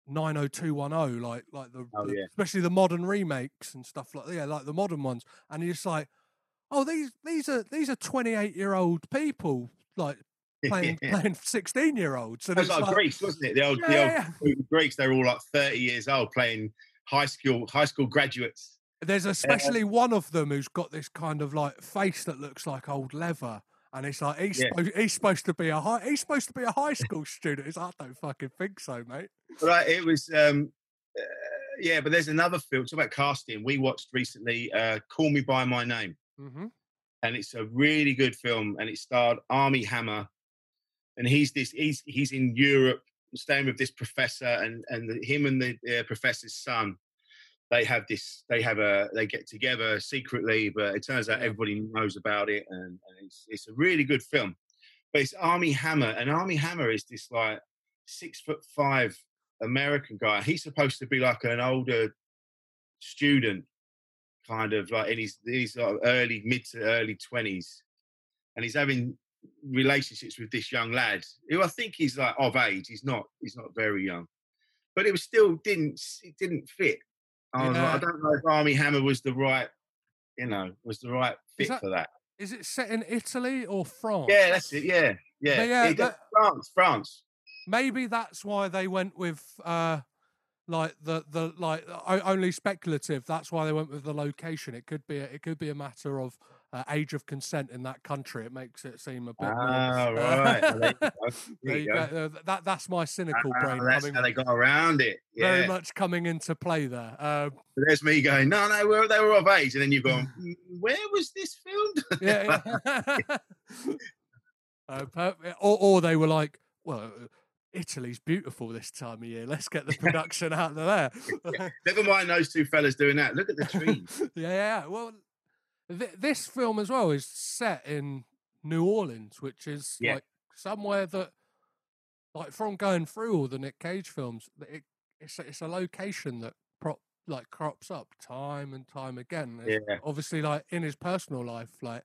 90210, like like the, Oh, the- yeah. especially the modern remakes and stuff like yeah, like the modern ones. And you're just like, oh, these these are these are 28 year old people like playing playing 16 year olds. And It was it's like, like, Grease, wasn't it? The old, Yeah, the old yeah, Greeks. They were all like thirty years old, playing high school high school graduates. There's especially one of them who's got this kind of like face that looks like old leather. And it's like he's, Yeah. supposed, he's supposed to be a high he's supposed to be a high school student. It's like, I don't fucking think so, mate. Right, it was, um, uh, yeah. But there's another film. It's about casting. We watched recently. Uh, Call Me by My Name, Mm-hmm. and it's a really good film. And it starred Armie Hammer, and he's this. He's he's in Europe, staying with this professor, and and the, him and the uh, professor's son. They have this. They have a. They get together secretly, but it turns out everybody knows about it, and, and it's it's a really good film. But it's Armie Hammer, and Armie Hammer is this like six foot five American guy. He's supposed to be like an older student, kind of like in his like early mid to early twenties, and he's having relationships with this young lad who I think he's like of age. He's not. He's not very young, but it was still didn't it didn't fit. I, was like, I don't know if Armie Hammer was the right, you know, was the right fit that- for that. Is it set in Italy or France? Yeah, that's it. Yeah, yeah. yeah, It- that- France, France. maybe that's why they went with uh like the the like only speculative that's why they went with the location it could be a, it could be a matter of uh, age of consent in that country. It makes it seem a bit Ah, more. right. Well, there you go. you you go. go. Uh, that that's my cynical Ah, brain that's coming how they got around it. very much coming into play there. Um, So there's me going, no, no, we're, they were of age. And then you've gone, "Mm, where was this filmed? yeah, yeah. uh, or, or they were like, well, Italy's beautiful this time of year. Let's get the production out of there. Never mind those two fellas doing that. Look at the trees. yeah, yeah. Well, th- this film as well is set in New Orleans, which is Yeah. like somewhere that, like, from going through all the Nick Cage films, it, it's a, it's a location that prop like crops up time and time again. It's Yeah. Obviously, like in his personal life, like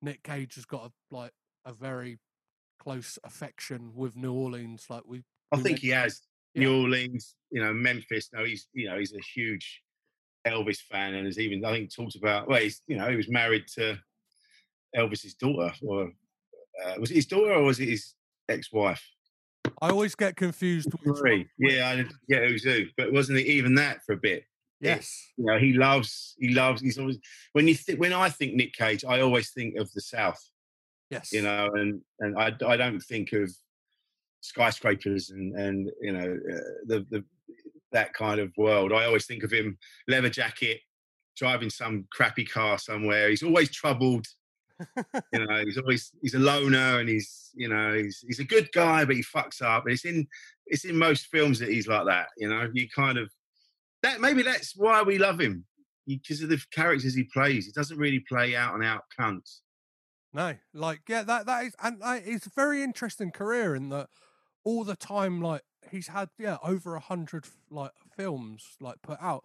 Nick Cage has got a like a very close affection with New Orleans. Like we, I we think he has. Yeah. New Orleans, you know, Memphis. No, he's you know he's a huge Elvis fan, and has even I think talked about. Well, he's you know he was married to Elvis's daughter, or uh, was it his daughter or was it his ex-wife? I always get confused. Three. Yeah, I didn't get who's who, but wasn't it even that for a bit? Yes. You know, he loves. He loves. He's always when you think when I think Nick Cage, I always think of the South. Yes. You know, and and I I don't think of skyscrapers and and you know uh, the the that kind of world. I always think of him leather jacket, driving some crappy car somewhere. He's always troubled. you know, he's always he's a loner and he's you know he's he's a good guy, but he fucks up. And it's in it's in most films that he's like that. You know, you kind of that maybe that's why we love him because of the characters he plays. He doesn't really play out and out cunts. No, like yeah, that that is, and it's a very interesting career in that all the time, like he's had yeah over a hundred like films like put out.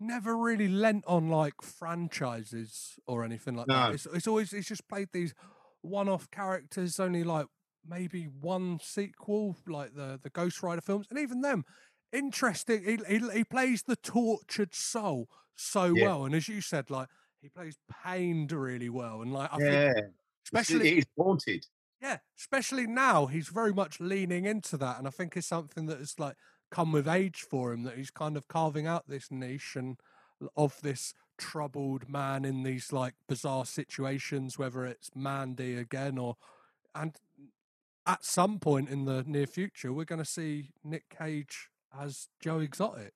Never really lent on like franchises or anything like that. No. It's it's always he's just played these one-off characters. Only like maybe one sequel, like the the Ghost Rider films, and even them interesting. He he, he plays the tortured soul so Yeah. well, and as you said, like he plays pained really well, and like I yeah, think especially he's haunted. Yeah, especially now, he's very much leaning into that, and I think it's something that has like come with age for him. That he's kind of carving out this niche and of this troubled man in these like bizarre situations, whether it's Mandy again or and at some point in the near future, we're going to see Nick Cage as Joe Exotic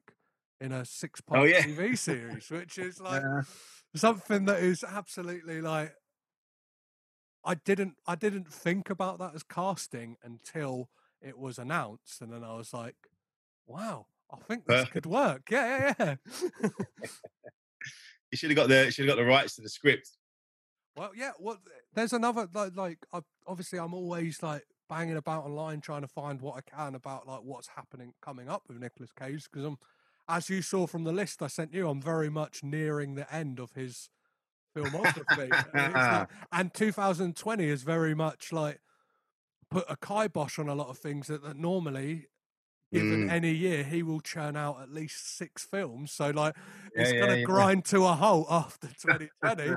in a oh, six-part Oh, yeah. TV series, which is like Yeah. something that is absolutely like I didn't I didn't think about that as casting until it was announced, and then I was like, "Wow, I think this Perfect. could work." Yeah, yeah, yeah. You should have got the should have got the rights to the script. well, yeah. Well, there's another like, like I, obviously I'm always like banging about online trying to find what I can about like what's happening coming up with Nicolas Cage because I'm, as you saw from the list I sent you, I'm very much nearing the end of his filmography, and, it's like- and 2020 is very much like put a kibosh on a lot of things that, that normally. Given Mm. any year, he will churn out at least six films. So, like, Yeah, it's yeah, going to yeah. grind to a halt after 2020.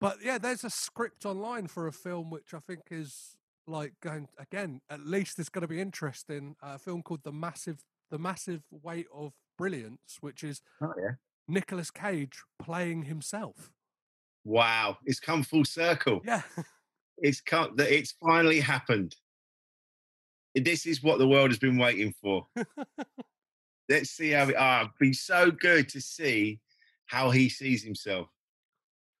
But yeah, there's a script online for a film which I think is like going again. At least it's going to be interesting. A film called The Massive, The Massive Weight of Brilliance, which is Oh yeah. Nicolas Cage playing himself. Wow, it's come full circle. Yeah, It's come that it's finally happened. This is what the world has been waiting for. Let's see how it ah, it'd be so good to see how he sees himself.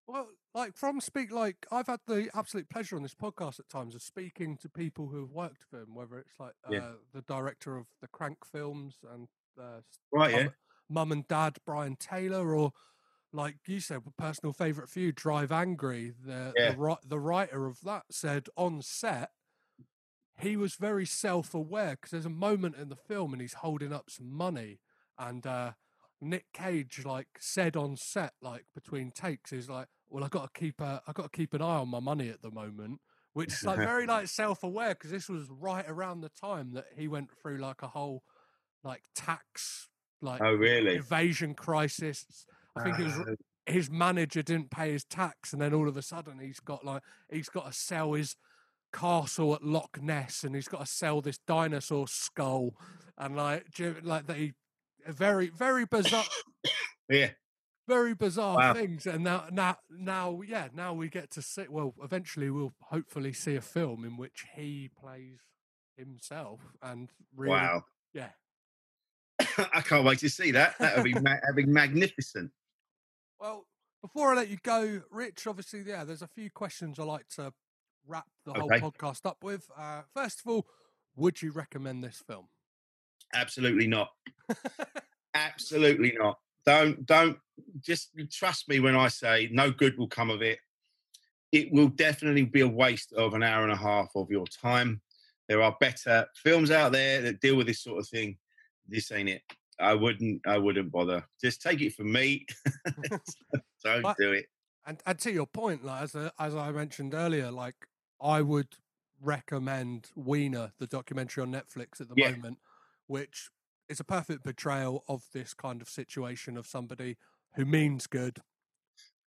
well, like from speak, like I've had the absolute pleasure on this podcast at times of speaking to people who have worked with him, whether it's like uh, Yeah. the director of the Crank films and uh, Right, yeah. mum and dad Brian Taylor, or like you said, personal favorite for you, Drive Angry. The Yeah. the, the writer of that said on set he was very self-aware because there's a moment in the film and he's holding up some money and uh Nick Cage like said on set like between takes is like well I got to keep a, I got to keep an eye on my money at the moment which is like very like self-aware because this was right around the time that he went through like a whole like tax like Oh really? evasion crisis I think it was Ah, his manager didn't pay his tax, and then all of a sudden he's got like he's got to sell his castle at Loch Ness, and he's got to sell this dinosaur skull, and like like a very very bizarre. yeah. very bizarre Wow. things. And now, now, now, yeah, now we get to see. Well, eventually, we'll hopefully see a film in which he plays himself. And really, Wow. yeah, I can't wait to see that. That would be, ma- that'd be magnificent. Well, before I let you go, Rich, obviously, yeah, there's a few questions I like to wrap the whole podcast up with. Uh, first of all, would you recommend this film? Absolutely not. Absolutely not. Don't don't just trust me when I say no good will come of it. It will definitely be a waste of an hour and a half of your time. There are better films out there that deal with this sort of thing. This ain't it. I wouldn't I wouldn't bother. Just take it from me. don't But- do it. And, and to your point, like as a, as I mentioned earlier, like I would recommend Weiner, the documentary on Netflix at the Yeah. moment, which is a perfect portrayal of this kind of situation of somebody who means good,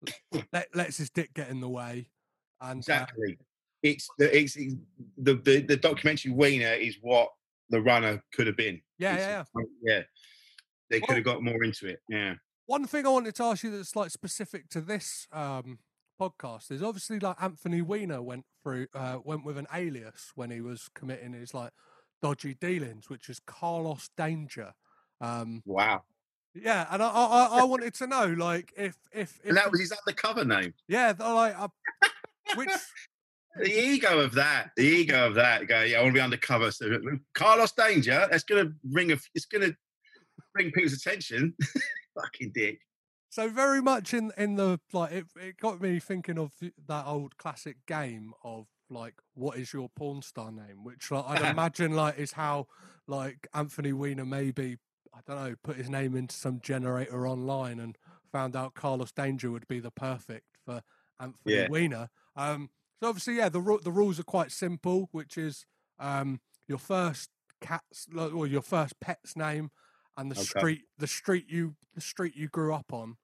let, lets his dick get in the way, and uh, Exactly. It's the it's it's- the, the the documentary Weiner is what the runner could have been. yeah, It's- yeah, yeah. They could have got more into it. Yeah. One thing I wanted to ask you that's like specific to this um, podcast is obviously like Anthony Weiner went through uh, went with an alias when he was committing his like dodgy dealings, which is Carlos Danger. Um, Wow. yeah, and I, I I- wanted to know like if if, if that was his undercover name. yeah like uh, which The ego of that. The ego of that. Go, yeah, I want to be undercover. So Carlos Danger, that's gonna bring a it's gonna bring people's attention. Fucking dick. So very much in in the like it, it got me thinking of that old classic game of like what is your porn star name, which like, I'd imagine like is how like Anthony Weiner maybe I don't know put his name into some generator online and found out Carlos Danger would be the perfect for Anthony Yeah. Weiner. Um, so obviously yeah the the rules are quite simple, which is um your first cat's or your first pet's name and the Okay. street the street you the street you grew up on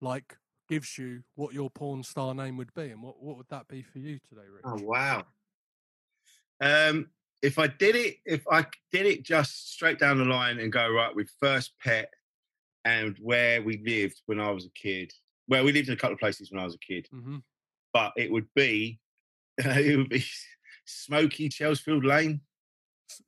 like gives you what your porn star name would be and what, what would that be for you today rich Oh wow. Um, if I did it, if I did it just straight down the line and go right with first pet and where we lived when I was a kid. Well, we lived in a couple of places when I was a kid, mm-hmm. but it would be it would be Smoky Chelsfield Lane.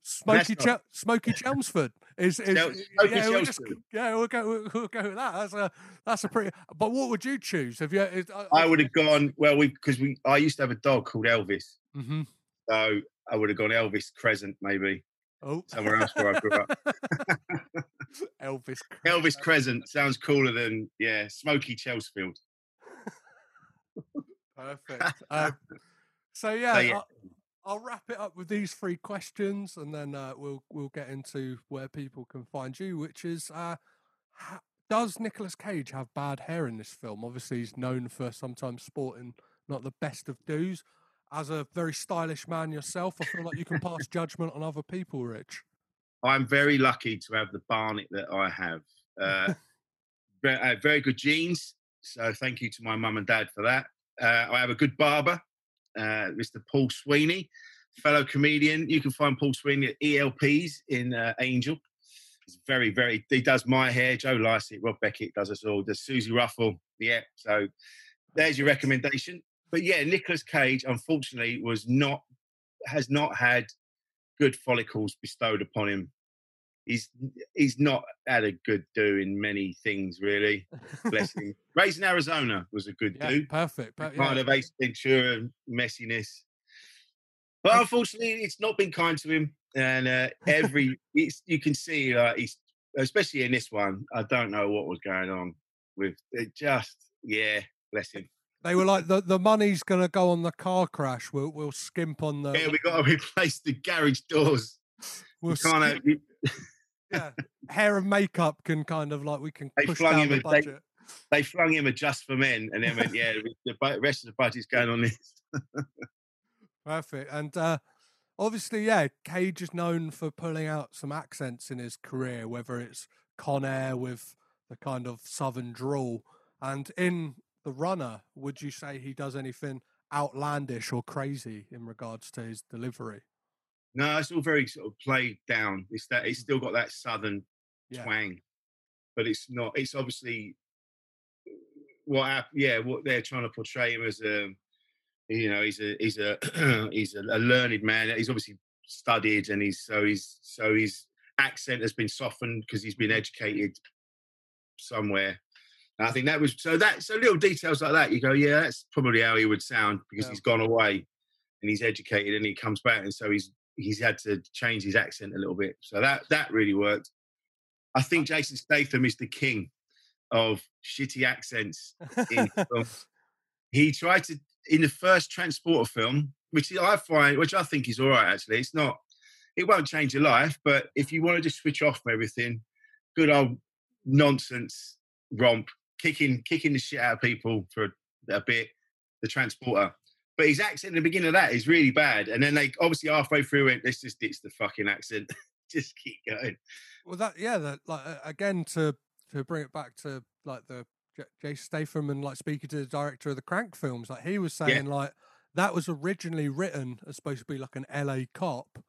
smoky Chel- smoky chelmsford is, is Chel- yeah, we'll just, yeah we'll go we'll, we'll go with that that's a that's a pretty but what would you choose have you is, uh, I would have gone well. We because we I used to have a dog called Elvis, mm-hmm. so I would have gone Elvis Crescent maybe oh somewhere else where I grew up. elvis Elvis Crescent sounds cooler than yeah Smoky Chelsfield. Perfect. Um, so yeah, So, yeah. I'll, wrap it up with these three questions, and then uh, we'll we'll get into where people can find you, which is. Uh, ha- does Nicolas Cage have bad hair in this film? Obviously, he's known for sometimes sporting not the best of do's. As a very stylish man yourself, I feel like you can pass judgment on other people, Rich. I'm very lucky to have the Barnet that I have. Uh, very, I very good genes, so thank you to my mum and dad for that. Uh, I have a good barber, uh, Mr. Paul Sweeney, fellow comedian. You can find Paul Sweeney at ELP's in uh, Angel. He's very, very. He does my hair. Joe Lycett, Rob Beckett does us all. Does Suzi Ruffell? Yeah. So there's your recommendation. But yeah, Nicolas Cage, unfortunately, was not has not had good follicles bestowed upon him. He's he's not had a good do in many things, really. Bless him. Raising Arizona was a good Yeah, do. perfect. per- Kind yeah. of Ace Ventura messiness. But unfortunately, it's not been kind to him. And uh, every it's, you can see, uh, he's especially in this one. I don't know what was going on with it. Just yeah, bless him. They were like the, the money's gonna go on the car crash. We'll we'll skimp on the Yeah, we got to replace the garage doors. we'll You can't you- yeah, hair and makeup can kind of like we can They push flung down him the a- budget. they flung him a just for men, and then went, yeah, the rest of the budget's going on this. Perfect. And uh, obviously, yeah, Cage is known for pulling out some accents in his career, whether it's Con Air with the kind of southern drawl. And in The Runner, would you say he does anything outlandish or crazy in regards to his delivery? No, it's all very sort of played down. It's that it's mm. still got that southern Yeah. twang, but it's not. It's obviously what yeah what they're trying to portray him as a you know he's a he's a he's a, a learned man he's obviously studied and he's so he's so his accent has been softened because he's been mm. educated somewhere and i think that was so that so little details like that you go yeah that's probably how he would sound because Yeah. he's gone away and he's educated and he comes back and so he's he's had to change his accent a little bit so that that really worked i think jason statham is the king of shitty accents. He tried to in the first Transporter film, which I find, which I think is all right. Actually, it's not. It won't change your life, but if you want to just switch off from everything, good old nonsense romp, kicking kicking the shit out of people for a bit. The Transporter. But his accent in the beginning of that is really bad, and then they obviously halfway through it, let's just ditch the fucking accent, just keep going. Well, that yeah, that like again to to bring it back to like the J- Jason Statham and like speaking to the director of the Crank films, like he was saying like that was originally written as supposed to be like an LA cop,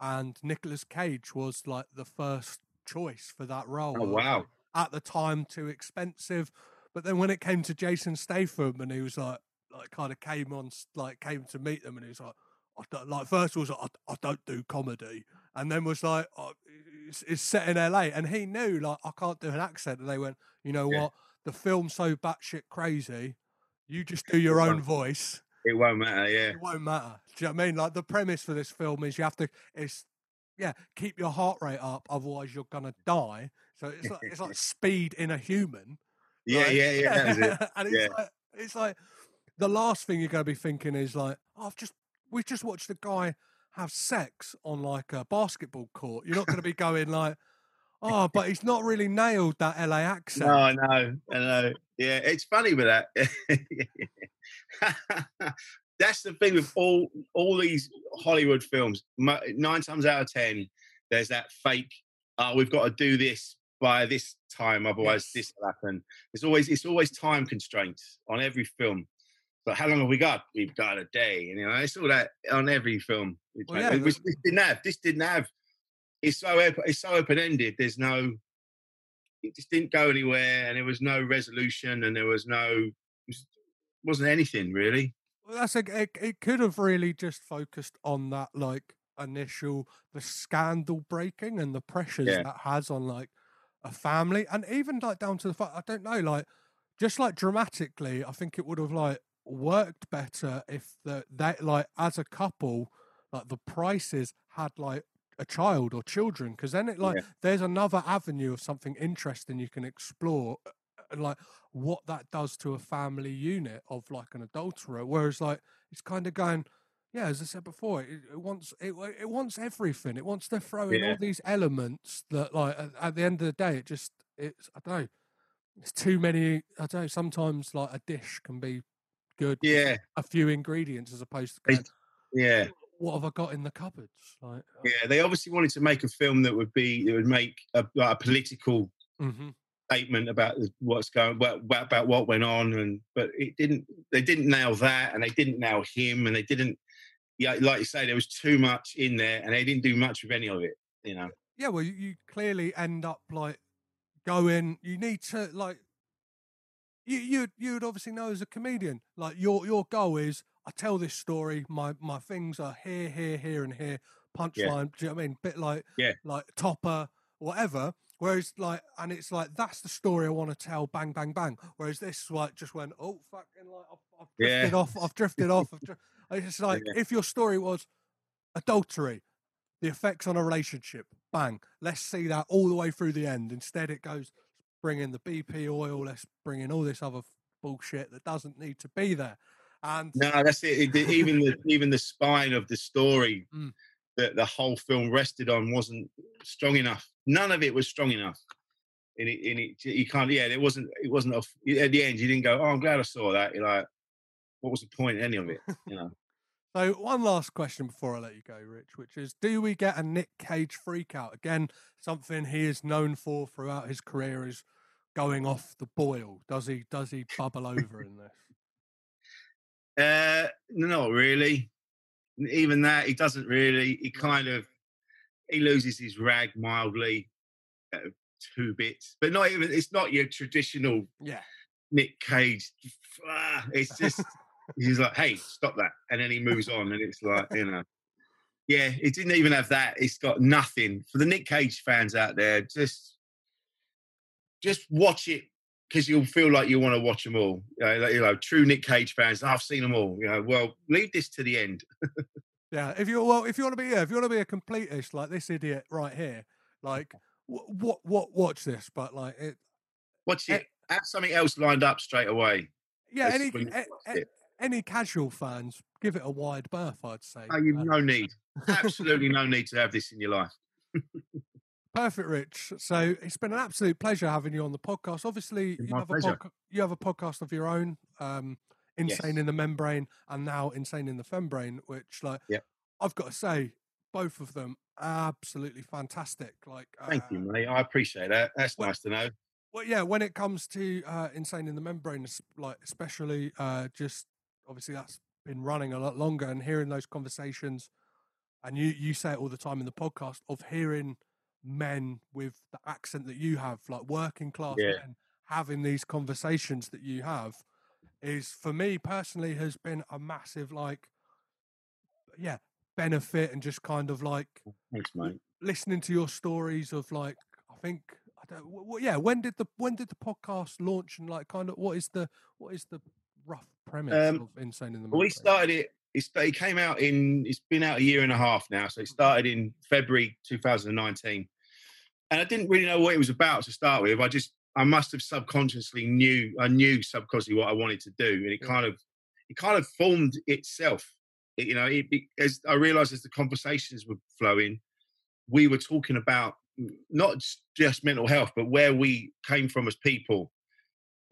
and Nicolas Cage was like the first choice for that role. Oh wow! At the time, too expensive, but then when it came to Jason Statham and he was like like kind of came on like came to meet them and he was like. I don't, like first was like, I, I don't do comedy, and then was like oh, it's, it's set in LA, and he knew like I can't do an accent, and they went, you know Yeah. what, the film's so batshit crazy, you just do your own voice, It won't matter. Yeah, it won't matter. Do you know what I mean? Like the premise for this film is you have to, it's yeah, keep your heart rate up, otherwise you're gonna die. So it's like it's like speed in a human. yeah, yeah, yeah. It. and it's Yeah. like it's like the last thing you're going to be thinking is like, oh, I've just we just watched a guy have sex on like a basketball court. You're not going to be going like, oh, but he's not really nailed that LA accent. No, I know, I know. Yeah, it's funny with that. That's the thing with all all these Hollywood films. Nine times out of ten, there's that fake. Oh, we've got to do this by this time, otherwise Yes. this will happen. It's always it's always time constraints on every film. But how long have we got? We've got a day. You know, it's all that on every film. It's Well, like- yeah, which this didn't have. This didn't have. It's so it's so open ended. There's no. It just didn't go anywhere, and there was no resolution, and there was no. was- wasn't anything really. Well, that's a, it, it could have really just focused on that like initial the scandal breaking and the pressures Yeah. that has on like a family and even like down to the fact I don't know like just like dramatically I think it would have like worked better if the that like as a couple like the prices had like a child or children because then it like Yeah. there's another avenue of something interesting you can explore uh, and like what that does to a family unit of like an adulterer whereas like it's kind of going yeah as i said before it, it wants it, it wants everything it wants to throw in Yeah. all these elements that like at, at the end of the day it just it's i don't know it's too many i don't know sometimes like a dish can be good Yeah, a few ingredients as opposed to going, yeah, what have i got in the cupboards like yeah. They obviously wanted to make a film that would be that would make a, like a political hmm statement about what's going what, what- about what went on, and but it didn't. They didn't nail that, and they didn't nail him, and they didn't. Yeah, like you say, there was too much in there, and they didn't do much with any of it. You know. yeah well you clearly end up like going you need to like you you you'd obviously know as a comedian like your your goal is i tell this story my my things are here here here and here punchline do you know what i mean bit like Yeah. like topper whatever whereas like and it's like that's the story i want to tell bang bang bang whereas this like just went oh fucking like i've, I've Yeah. drifted off i've drifted off I've dri- it's just like Yeah. if your story was adultery the effects on a relationship. Bang. Let's see that all the way through the end. Instead, it goes bring in the BP oil. Let's bring in all this other bullshit that doesn't need to be there. And No, that's it. even the even the spine of the story Mm. that the whole film rested on wasn't strong enough. None of it was strong enough. And it, and it, you can't. Yeah, it wasn't. It wasn't. A, at the end, you didn't go. Oh, I'm glad I saw that. You're like, what was the point in any of it? You know. so, one last question before I let you go, Rich, which is: Do we get a Nick Cage freakout again? Something he is known for throughout his career is going off the boil. Does he? Does he bubble over in this? Uh, not really. Even that, he doesn't really. He kind of he loses his rag mildly, uh, two bits, but not even. It's not your traditional Yeah. Nick Cage. ah, It's just he's like, hey, stop that, and then he moves on, and it's like you know, yeah, it didn't even have that. It's got nothing for the Nick Cage fans out there. Just, just watch it because you'll feel like you want to watch them all. You know, like, you know, true Nick Cage fans. I've seen them all. You know, well, leave this to the end. Yeah, if you well, if you want to be, yeah, if you want to be a completist like this idiot right here, like what, what, watch this, but like it, watch it. have something else lined up straight away. Yeah, any a, any casual fans, give it a wide berth. I'd say. No, you uh, no need, absolutely no need to have this in your life. Perfect, Rich. So it's been an absolute pleasure having you on the podcast. Obviously, you have, podca- you have, a podcast of your own. Um, Insane yes. in the Men Brain and now Insane in the Fem Brain, which like yep. I've got to say, both of them absolutely fantastic. Like Thank uh, you, mate. I appreciate that. That's well, nice to know. Well, yeah, when it comes to uh, Insane in the Men Brain, like especially uh, just obviously that's been running a lot longer and hearing those conversations and you you say it all the time in the podcast of hearing men with the accent that you have like working class yeah. men having these conversations that you have is for me personally has been a massive like yeah benefit and just kind of like thanks mate. listening to your stories of like i think i don't well, yeah when did the when did the podcast launch and like kind of what is the what is the rough premise um, of insane in the well, we started it it came out in it's been out a year and a half now so it started in february 2019 and i didn't really know what it was about to start with i just I must have subconsciously knew I knew subconsciously what I wanted to do, and it kind of it kind of formed itself. It, you know, it, as I realised as the conversations were flowing, we were talking about not just mental health, but where we came from as people,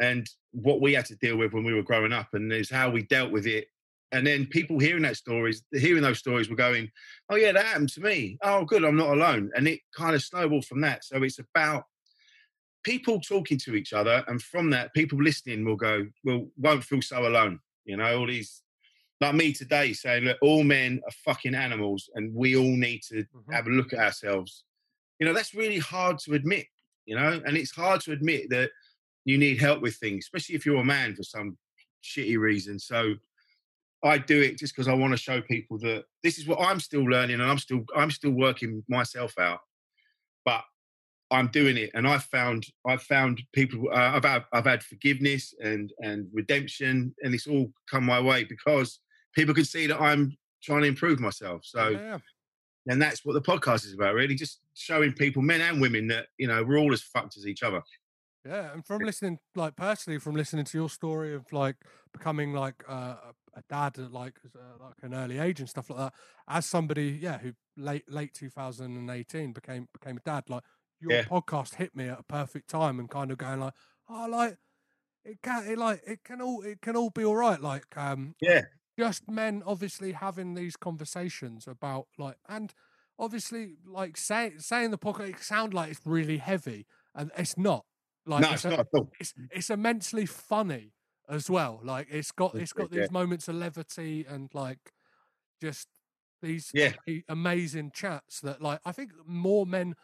and what we had to deal with when we were growing up, and is how we dealt with it. And then people hearing that stories, hearing those stories, were going, "Oh yeah, that happened to me. Oh, good, I'm not alone." And it kind of snowballed from that. So it's about people talking to each other, and from that, people listening will go, "Well, won't feel so alone." You know, all these like me today saying, "Look, all men are fucking animals, and we all need to mm-hmm. have a look at ourselves." You know, that's really hard to admit. You know, and it's hard to admit that you need help with things, especially if you're a man for some shitty reason. So I do it just because I want to show people that this is what I'm still learning and I'm still I'm still working myself out. But I'm doing it, and I've found I've found people. Uh, I've had, I've had forgiveness and and redemption, and it's all come my way because people can see that I'm trying to improve myself. So, yeah. and that's what the podcast is about, really, just showing people, men and women, that you know we're all as fucked as each other. Yeah, and from listening, like personally, from listening to your story of like becoming like uh, a dad at like uh, like an early age and stuff like that, as somebody, yeah, who late late 2018 became became a dad, like your yeah. podcast hit me at a perfect time and kind of going like, oh, like it can, it like it can all, it can all be all right. Like, um, yeah, just men obviously having these conversations about like, and obviously like say, saying the podcast, it sound like it's really heavy, and it's not. Like, no, it's, it's not all. It's it's immensely funny as well. Like, it's got it's got these yeah. moments of levity and like just these yeah. amazing chats that like I think more men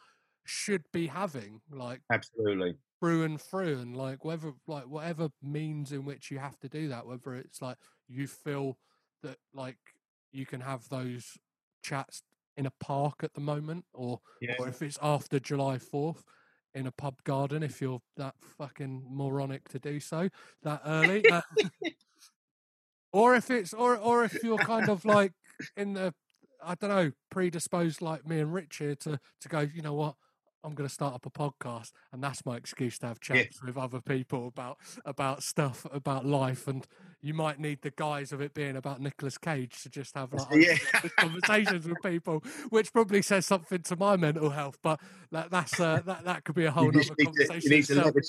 should be having like absolutely through and through and like whether like whatever means in which you have to do that whether it's like you feel that like you can have those chats in a park at the moment or yeah. or if it's after July 4th in a pub garden if you're that fucking moronic to do so that early uh, or if it's or or if you're kind of like in the I don't know predisposed like me and Rich here to to go you know what I'm going to start up a podcast, and that's my excuse to have chats yeah. with other people about about stuff about life. And you might need the guise of it being about Nicolas Cage to just have like yeah. conversations with people, which probably says something to my mental health. But that, that's uh, that that could be a whole other conversation. To, you, need to let the,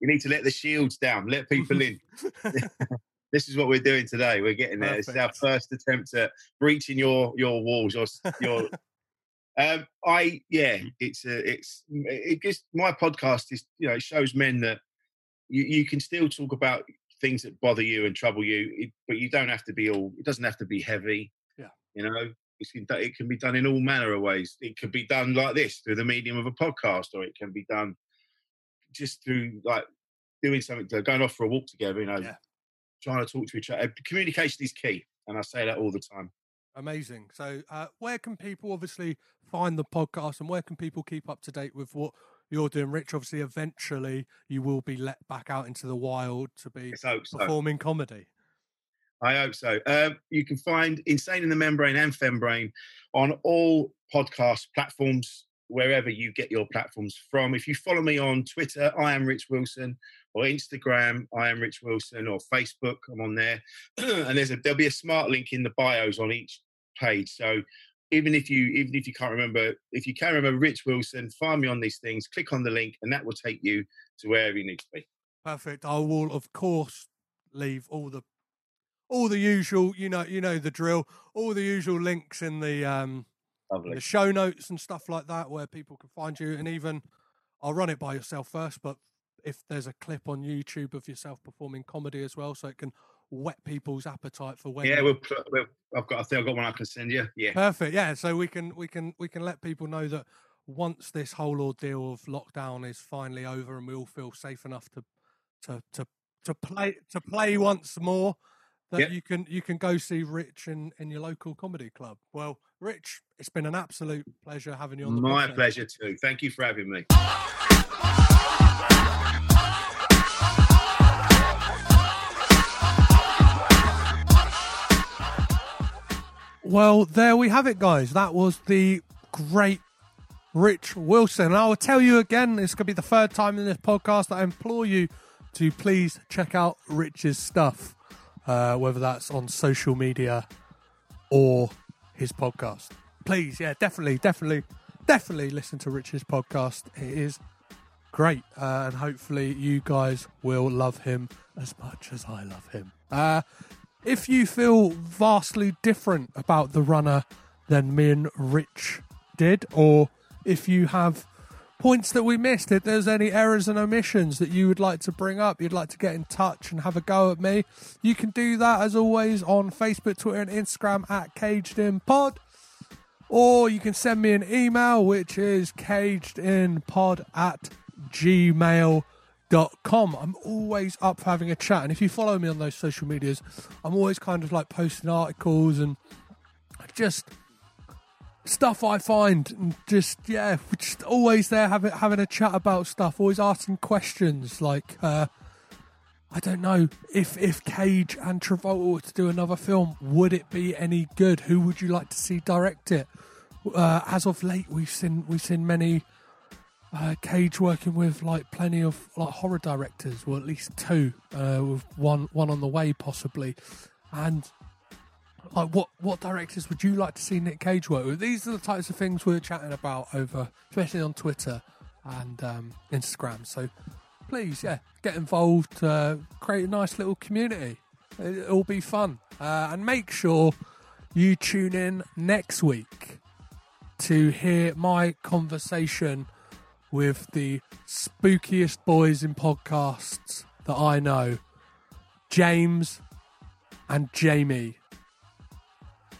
you need to let the shields down, let people in. this is what we're doing today. We're getting there. Perfect. is our first attempt at breaching your your walls, your your um, I yeah, it's a, it's it just my podcast is you know it shows men that you, you can still talk about things that bother you and trouble you, it, but you don't have to be all. It doesn't have to be heavy. Yeah, you know, it can be done in all manner of ways. It can be done like this through the medium of a podcast, or it can be done just through like doing something, to, going off for a walk together, you know, Yeah. trying to talk to each other. Communication is key, and I say that all the time. Amazing. So, uh, where can people obviously find the podcast and where can people keep up to date with what you're doing? Rich, obviously, eventually you will be let back out into the wild to be so. performing comedy. I hope so. Um, you can find Insane in the Men Brain and Fem Brain on all podcast platforms, wherever you get your platforms from. If you follow me on Twitter, I am Rich Wilson, or Instagram, I am Rich Wilson, or Facebook, I'm on there. and there's a there'll be a smart link in the bios on each page. So even if you even if you can't remember, if you can remember Rich Wilson, find me on these things, click on the link, and that will take you to wherever you need to be. Perfect. I will, of course, leave all the all the usual, you know, you know the drill, all the usual links in the um Lovely. the show notes and stuff like that where people can find you and even I'll run it by yourself first, but if there's a clip on YouTube of yourself performing comedy as well, so it can whet people's appetite for when Yeah, we'll, we'll, I've got I think I've got one I can send you. Yeah. Perfect. Yeah. So we can we can we can let people know that once this whole ordeal of lockdown is finally over and we all feel safe enough to to to to play to play once more, that Yep. you can you can go see Rich in in your local comedy club. Well, Rich, it's been an absolute pleasure having you on the My podcast. pleasure too. Thank you for having me. Well, there we have it, guys. That was the great Rich Wilson. And I will tell you again, going to be the third time in this podcast that I implore you to please check out Rich's stuff, uh, whether that's on social media or his podcast. Please, yeah, definitely, definitely, definitely listen to Rich's podcast. It is great. Uh, and hopefully, you guys will love him as much as I love him. Uh, if you feel vastly different about the runner than me and Rich did, or if you have points that we missed, if there's any errors and omissions that you would like to bring up, you'd like to get in touch and have a go at me, you can do that as always on Facebook, Twitter, and Instagram at Caged In Pod. Or you can send me an email, which is cagedinpod at gmail.com. I'm always up for having a chat. And if you follow me on those social medias, I'm always kind of like posting articles and just stuff I find and just yeah, just always there having having a chat about stuff, always asking questions like uh I don't know if if Cage and Travolta were to do another film, would it be any good? Who would you like to see direct it? Uh, as of late, we've seen we've seen many uh, Cage working with like plenty of like horror directors, or at least two, uh, with one one on the way possibly, and like what what directors would you like to see Nick Cage work with? These are the types of things we're chatting about over, especially on Twitter and um, Instagram. So please, yeah, get involved, uh, create a nice little community. It- It'll be fun, uh, and make sure you tune in next week to hear my conversation with the spookiest boys in podcasts that I know, James and Jamie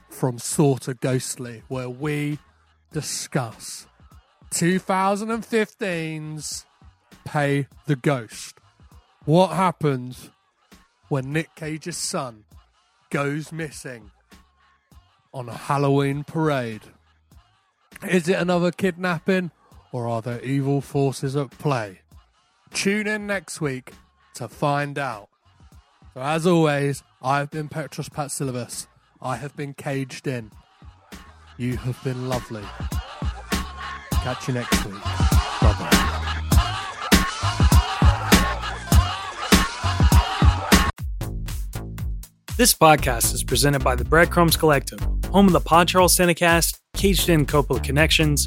from Sorta Ghostly, where we discuss 2015's Pay the Ghost. What happens when Nick Cage's son goes missing on a Halloween parade? Is it another kidnapping or are there evil forces at play? Tune in next week to find out. So, as always, I've been Petros Patsilivus. I have been caged in. You have been lovely. Catch you next week. Bye bye. This podcast is presented by the Breadcrumbs Collective, home of the Pod Charles Cinecast, Caged In Coppola Connections,